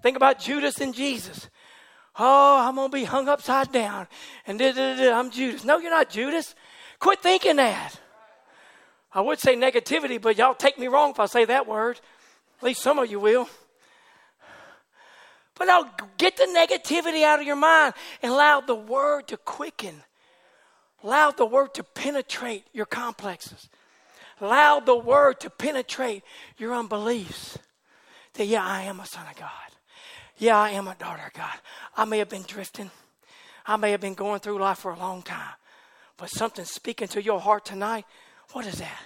Think about Judas and Jesus. Oh, I'm going to be hung upside down. And da, da, da, I'm Judas. No, you're not Judas. Quit thinking that. I would say negativity, but y'all take me wrong if I say that word. At least some of you will. But now get the negativity out of your mind and allow the word to quicken. Allow the word to penetrate your complexes. Allow the word to penetrate your unbeliefs. That, yeah, I am a son of God. Yeah, I am a daughter of God. I may have been drifting. I may have been going through life for a long time. But something speaking to your heart tonight, what is that?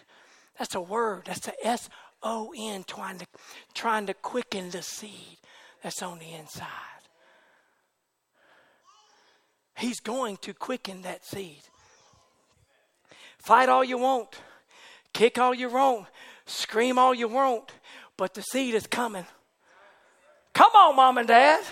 That's a word. That's the S O N trying to, trying to quicken the seed that's on the inside. He's going to quicken that seed. Fight all you want, kick all you want, scream all you want, but the seed is coming. Come on, mom and dad.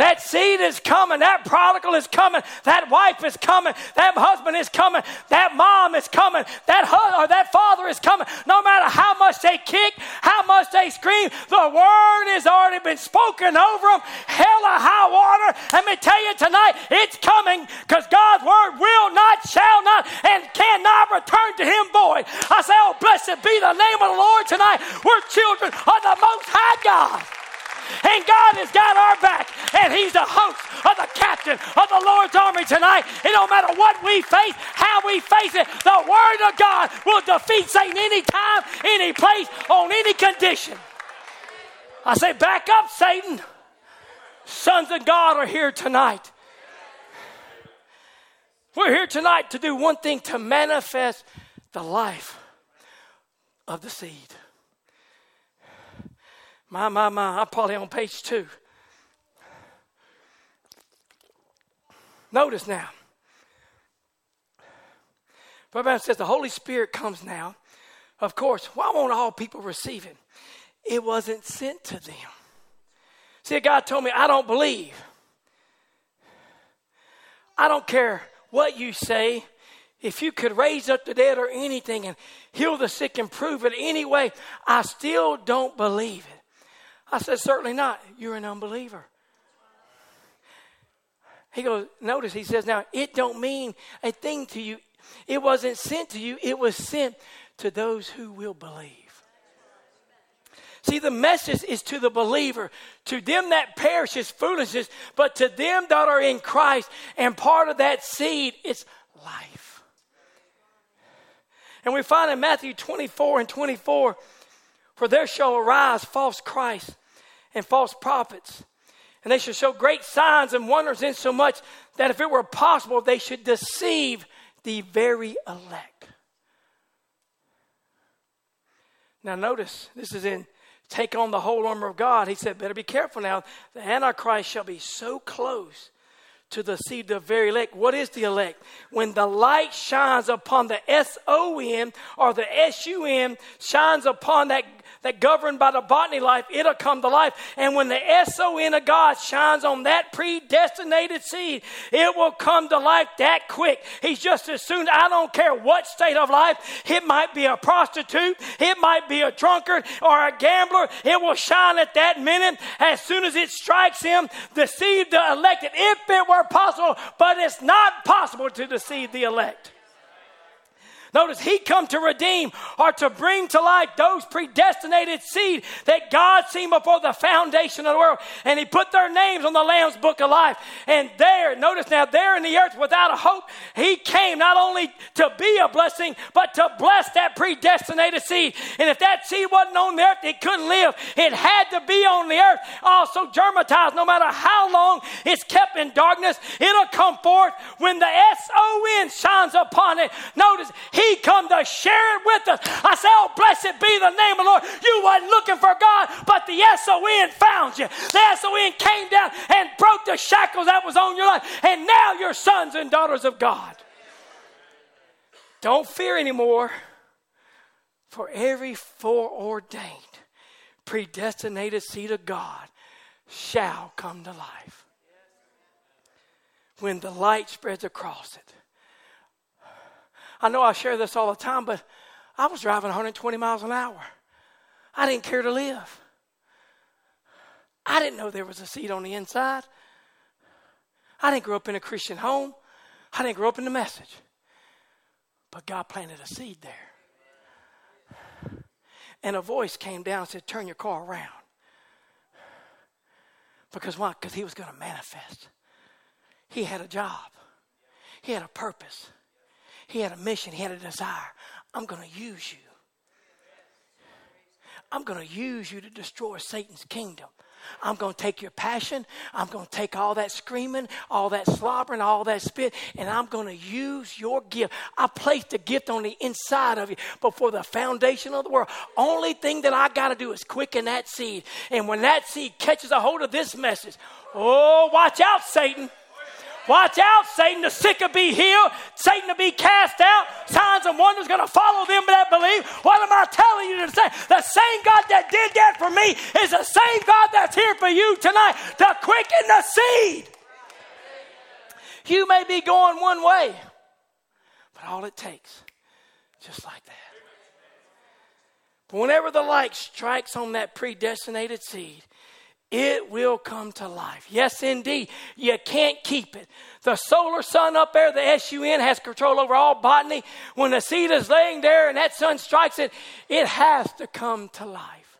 That seed is coming. That prodigal is coming. That wife is coming. That husband is coming. That mom is coming. That or that father is coming. No matter how much they kick, how much they scream, the word has already been spoken over them. Hell or high water. Let me tell you tonight, it's coming because God's word will not, shall not, and cannot return to him void. I say, oh, blessed be the name of the Lord tonight. We're children of the Most High God. And God has got our back. And He's the host of the captain of the Lord's army tonight. It don't matter what we face, how we face it, the Word of God will defeat Satan anytime, any place, on any condition. I say, back up, Satan. Sons of God are here tonight. We're here tonight to do one thing to manifest the life of the seed. My, my, my, I'm probably on page two. Notice now. Brother says the Holy Spirit comes now. Of course, why won't all people receive it? It wasn't sent to them. See, God told me, I don't believe. I don't care what you say. If you could raise up the dead or anything and heal the sick and prove it anyway, I still don't believe it. I said, Certainly not. You're an unbeliever. He goes, notice he says, now it don't mean a thing to you. It wasn't sent to you, it was sent to those who will believe. See, the message is to the believer. To them that perish is foolishness, but to them that are in Christ, and part of that seed is life. And we find in Matthew 24 and 24, for there shall arise false Christs and false prophets, and they shall show great signs and wonders, insomuch that if it were possible, they should deceive the very elect. Now, notice this is in take on the whole armor of God. He said, Better be careful now. The Antichrist shall be so close to of the very elect. What is the elect? When the light shines upon the S O N or the S U N, shines upon that that governed by the botany life, it'll come to life. And when the S-O-N of God shines on that predestinated seed, it will come to life that quick. He's just as soon, I don't care what state of life, it might be a prostitute, it might be a drunkard or a gambler, it will shine at that minute. As soon as it strikes him, deceive the elected, if it were possible, but it's not possible to deceive the elect. Notice he come to redeem or to bring to light those predestinated seed that God seen before the foundation of the world. And he put their names on the Lamb's book of life. And there, notice now, there in the earth without a hope, he came not only to be a blessing, but to bless that predestinated seed. And if that seed wasn't on the earth, it couldn't live. It had to be on the earth, also germatized, no matter how long it's kept in darkness, it'll come forth when the S-O-N shines upon it. Notice, he come to share it with us. I say, oh, blessed be the name of the Lord. You wasn't looking for God, but the S-O-N found you. The S-O-N came down and broke the shackles that was on your life. And now you're sons and daughters of God. Don't fear anymore, for every foreordained, predestinated seed of God shall come to life. When the light spreads across it, I know I share this all the time, but I was driving 120 miles an hour. I didn't care to live. I didn't know there was a seed on the inside. I didn't grow up in a Christian home. I didn't grow up in the message. But God planted a seed there. And a voice came down and said, Turn your car around. Because why? Because he was going to manifest. He had a job, he had a purpose. He had a mission, he had a desire. I'm going to use you. I'm going to use you to destroy Satan's kingdom. I'm going to take your passion. I'm going to take all that screaming, all that slobbering, all that spit, and I'm going to use your gift. I placed a gift on the inside of you before the foundation of the world. Only thing that I got to do is quicken that seed. And when that seed catches a hold of this message, oh, watch out, Satan. Watch out, Satan. The sick will be healed. Satan will be cast out. Signs and wonders going to follow them that believe. What am I telling you to say? The same God that did that for me is the same God that's here for you tonight to quicken the seed. You may be going one way, but all it takes, just like that. But whenever the light strikes on that predestinated seed, it will come to life. Yes, indeed. You can't keep it. The solar sun up there, the SUN, has control over all botany. When the seed is laying there and that sun strikes it, it has to come to life.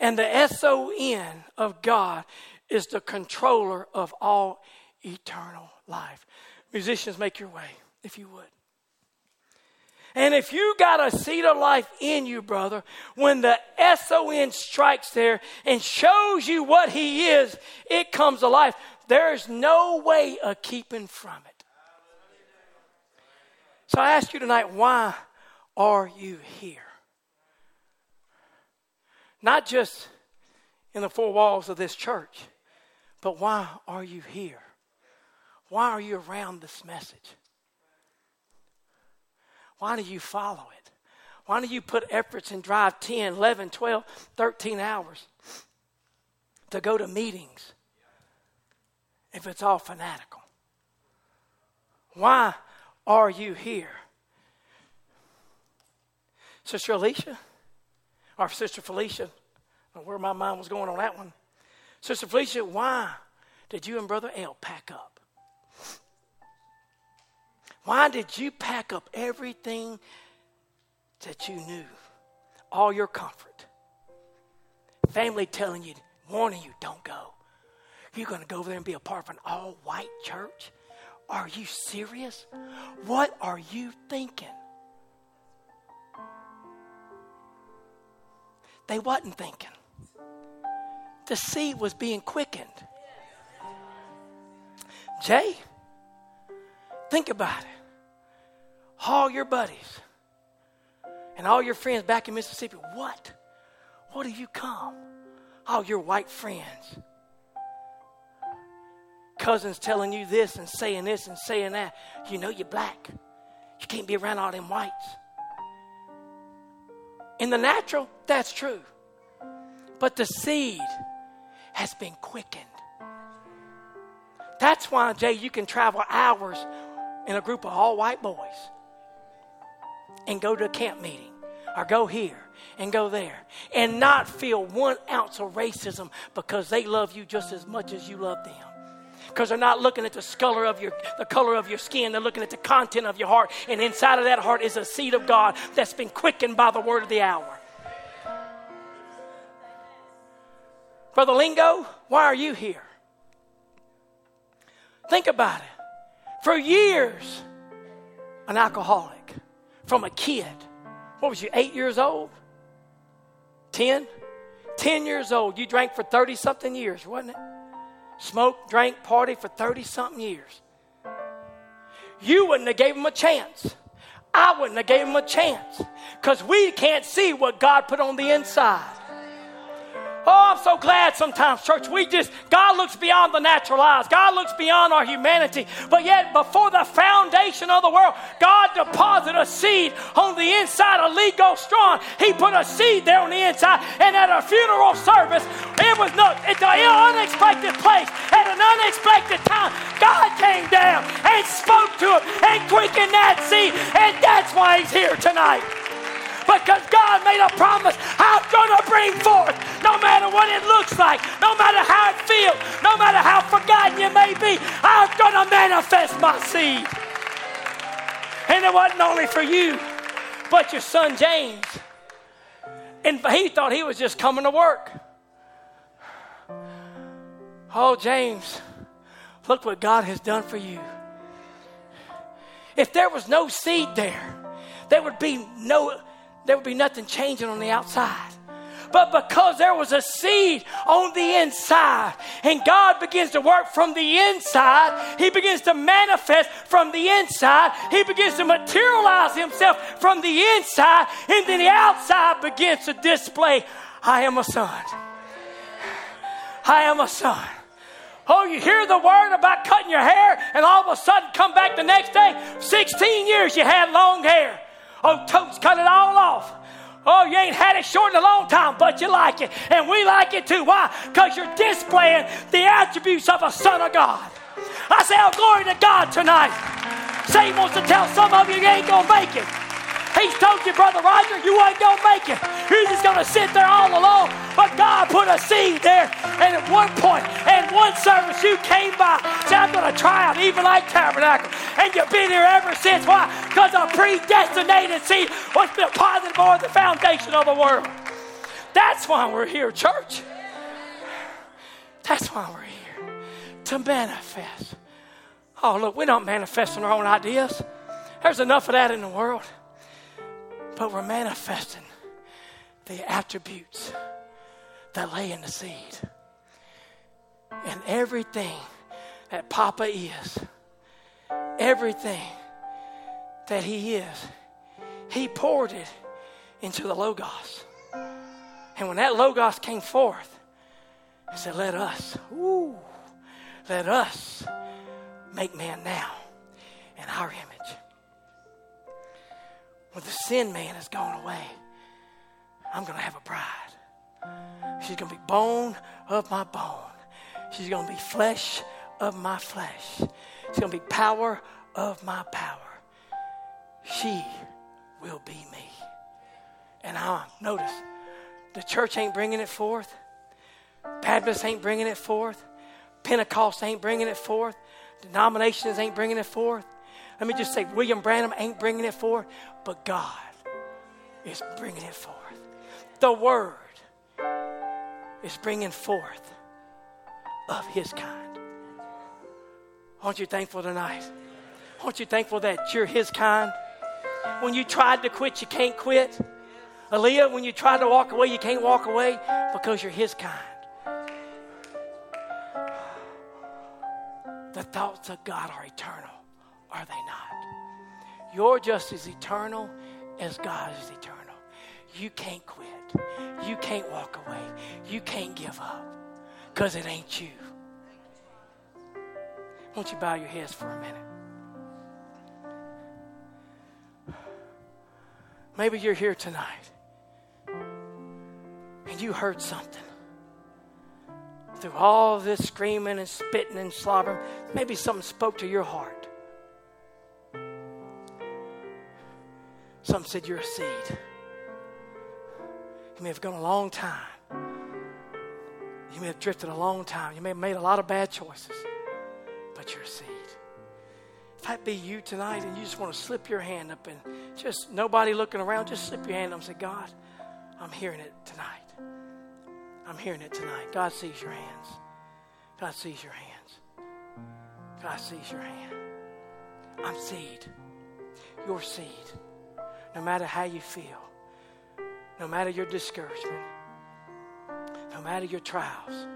And the SON of God is the controller of all eternal life. Musicians, make your way, if you would. And if you got a seed of life in you, brother, when the SON strikes there and shows you what he is, it comes to life. There's no way of keeping from it. So I ask you tonight, why are you here? Not just in the four walls of this church, but why are you here? Why are you around this message? Why do you follow it? Why do you put efforts and drive 10, 11, 12, 13 hours to go to meetings if it's all fanatical? Why are you here? Sister Alicia, or Sister Felicia, where my mind was going on that one. Sister Felicia, why did you and Brother L pack up? Why did you pack up everything that you knew? All your comfort. family telling you, warning you, don't go. You're going to go over there and be a part of an all white church? Are you serious? What are you thinking? They wasn't thinking. The seed was being quickened. Jay, think about it. All your buddies and all your friends back in Mississippi, what? What have you come? All your white friends. Cousins telling you this and saying this and saying that. You know you're black. You can't be around all them whites. In the natural, that's true. But the seed has been quickened. That's why, Jay, you can travel hours in a group of all white boys and go to a camp meeting or go here and go there and not feel one ounce of racism because they love you just as much as you love them. Because they're not looking at the color of your the color of your skin. They're looking at the content of your heart. And inside of that heart is a seed of god that's been quickened by the word of the hour. Brother lingo why are you here? Think about it. For years an alcoholic from a kid what was you eight years old 10 10 years old you drank for 30 something years wasn't it smoked, drank, party for 30 something years. You wouldn't have gave him a chance. I wouldn't have gave him a chance because we can't see what God put on the inside. Oh, I'm so glad sometimes, church, we just, God looks beyond the natural eyes. God looks beyond our humanity. But yet, before the foundation of the world, God deposited a seed on the inside of Lee Go Strong. He put a seed there on the inside. And at a funeral service, it was not, at an unexpected place, at an unexpected time, God came down and spoke to him and quickened that seed. And that's why he's here tonight because God made a promise. I'm going to bring forth, no matter what it looks like, no matter how it feels, no matter how forgotten you may be, I'm going to manifest my seed. And it wasn't only for you, but your son James. And he thought he was just coming to work. Oh, James, look what God has done for you. If there was no seed there, there would be no there would be nothing changing on the outside. But because there was a seed on the inside, and God begins to work from the inside, He begins to manifest from the inside, He begins to materialize Himself from the inside, and then the outside begins to display I am a son. I am a son. Oh, you hear the word about cutting your hair, and all of a sudden come back the next day. 16 years you had long hair. Oh, totes cut it all off. Oh, you ain't had it short in a long time, but you like it. And we like it too. Why? Because you're displaying the attributes of a son of God. I say, oh, glory to God tonight. Satan wants to tell some of you you ain't going to make it. He's told you, Brother Roger, you ain't going to make it. You're just going to sit there all alone. But God put a seed there. And at one point, at one service, you came by. Said, I'm going to try out Evening Light Tabernacle. And you've been here ever since. Why? Because a predestinated seed was deposited on the foundation of the world. That's why we're here, church. That's why we're here. To manifest. Oh, look, we're not manifesting our own ideas. There's enough of that in the world but we're manifesting the attributes that lay in the seed. And everything that Papa is, everything that He is, He poured it into the Logos. And when that Logos came forth, He said, Let us, ooh, let us make man now in our image when the sin man has gone away, I'm going to have a bride. She's going to be bone of my bone. She's going to be flesh of my flesh. She's going to be power of my power. She will be me. And I notice the church ain't bringing it forth. Baptists ain't bringing it forth. Pentecost ain't bringing it forth. Denominations ain't bringing it forth. Let me just say, William Branham ain't bringing it forth, but God is bringing it forth. The Word is bringing forth of His kind. Aren't you thankful tonight? Aren't you thankful that you're His kind? When you tried to quit, you can't quit. Aaliyah, when you tried to walk away, you can't walk away because you're His kind. The thoughts of God are eternal, are they not? You're just as eternal as God is eternal. You can't quit. You can't walk away. You can't give up because it ain't you. Won't you bow your heads for a minute? Maybe you're here tonight and you heard something. Through all this screaming and spitting and slobbering, maybe something spoke to your heart. Something said you're a seed. You may have gone a long time. You may have drifted a long time. You may have made a lot of bad choices, but you're a seed. If that be you tonight and you just want to slip your hand up and just nobody looking around, just slip your hand up and say, God, I'm hearing it tonight. I'm hearing it tonight. God sees your hands. God sees your hands. God sees your hand. I'm seed. Your seed. No matter how you feel, no matter your discouragement, no matter your trials,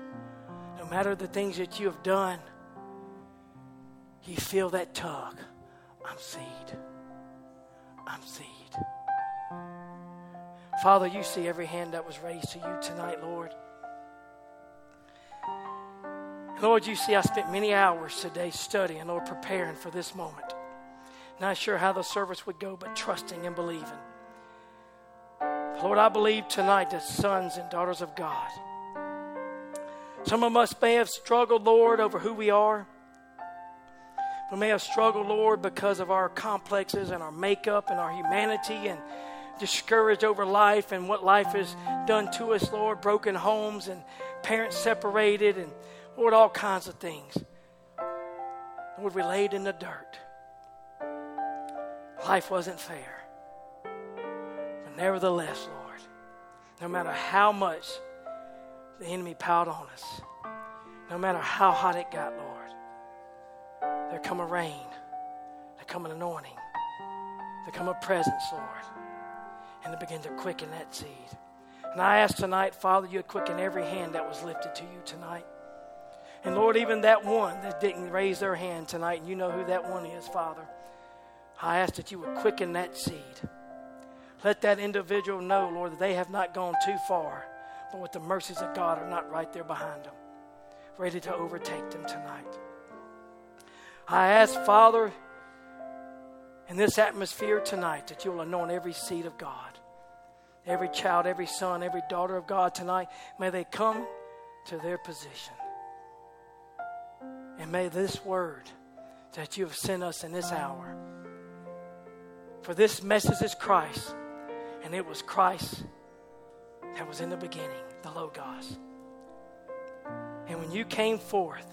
no matter the things that you have done, you feel that tug. I'm seed. I'm seed. Father, you see every hand that was raised to you tonight, Lord. Lord, you see I spent many hours today studying, Lord, preparing for this moment. Not sure how the service would go, but trusting and believing. Lord, I believe tonight that sons and daughters of God, some of us may have struggled, Lord, over who we are. We may have struggled, Lord, because of our complexes and our makeup and our humanity and discouraged over life and what life has done to us, Lord. Broken homes and parents separated and, Lord, all kinds of things. Lord, we laid in the dirt. Life wasn't fair. But nevertheless, Lord, no matter how much the enemy piled on us, no matter how hot it got, Lord, there come a rain, there come an anointing, there come a presence, Lord, and to begin to quicken that seed. And I ask tonight, Father, you quicken every hand that was lifted to you tonight. And Lord, even that one that didn't raise their hand tonight, and you know who that one is, Father. I ask that you would quicken that seed. Let that individual know, Lord, that they have not gone too far, but with the mercies of God are not right there behind them, ready to overtake them tonight. I ask, Father, in this atmosphere tonight, that you will anoint every seed of God, every child, every son, every daughter of God tonight. May they come to their position. And may this word that you have sent us in this hour, for this message is Christ, and it was Christ that was in the beginning, the Logos. And when you came forth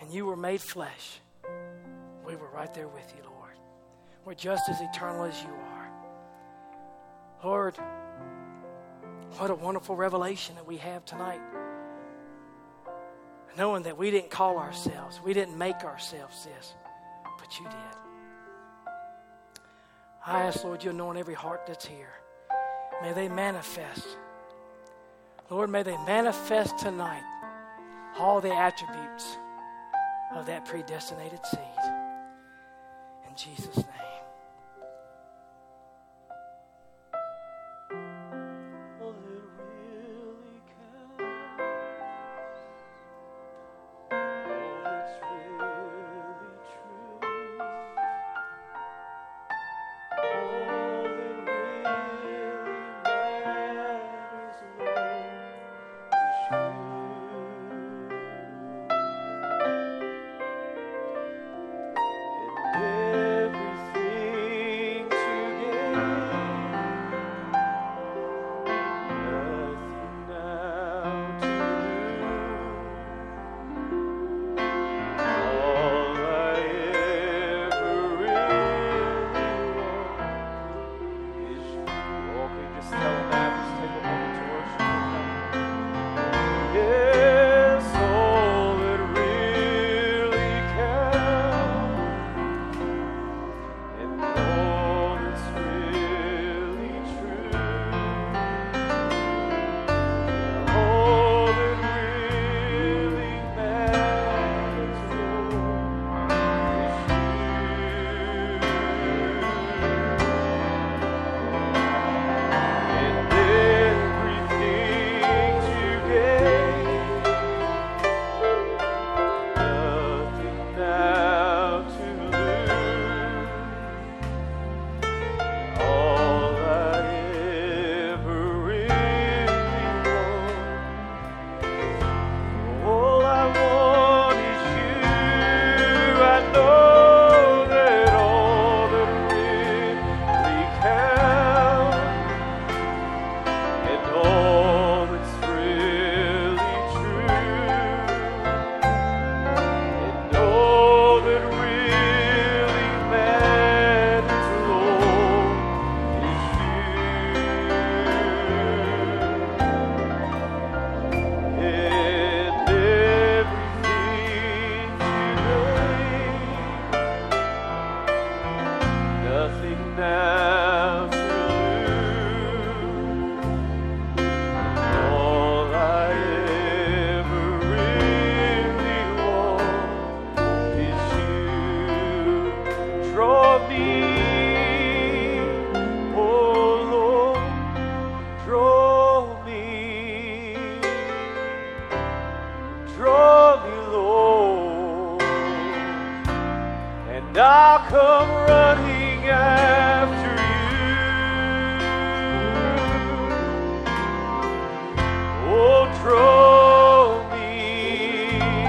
and you were made flesh, we were right there with you, Lord. We're just as eternal as you are. Lord, what a wonderful revelation that we have tonight. Knowing that we didn't call ourselves, we didn't make ourselves this, but you did. I ask, Lord, you anoint every heart that's here. May they manifest. Lord, may they manifest tonight all the attributes of that predestinated seed. In Jesus' name. Me,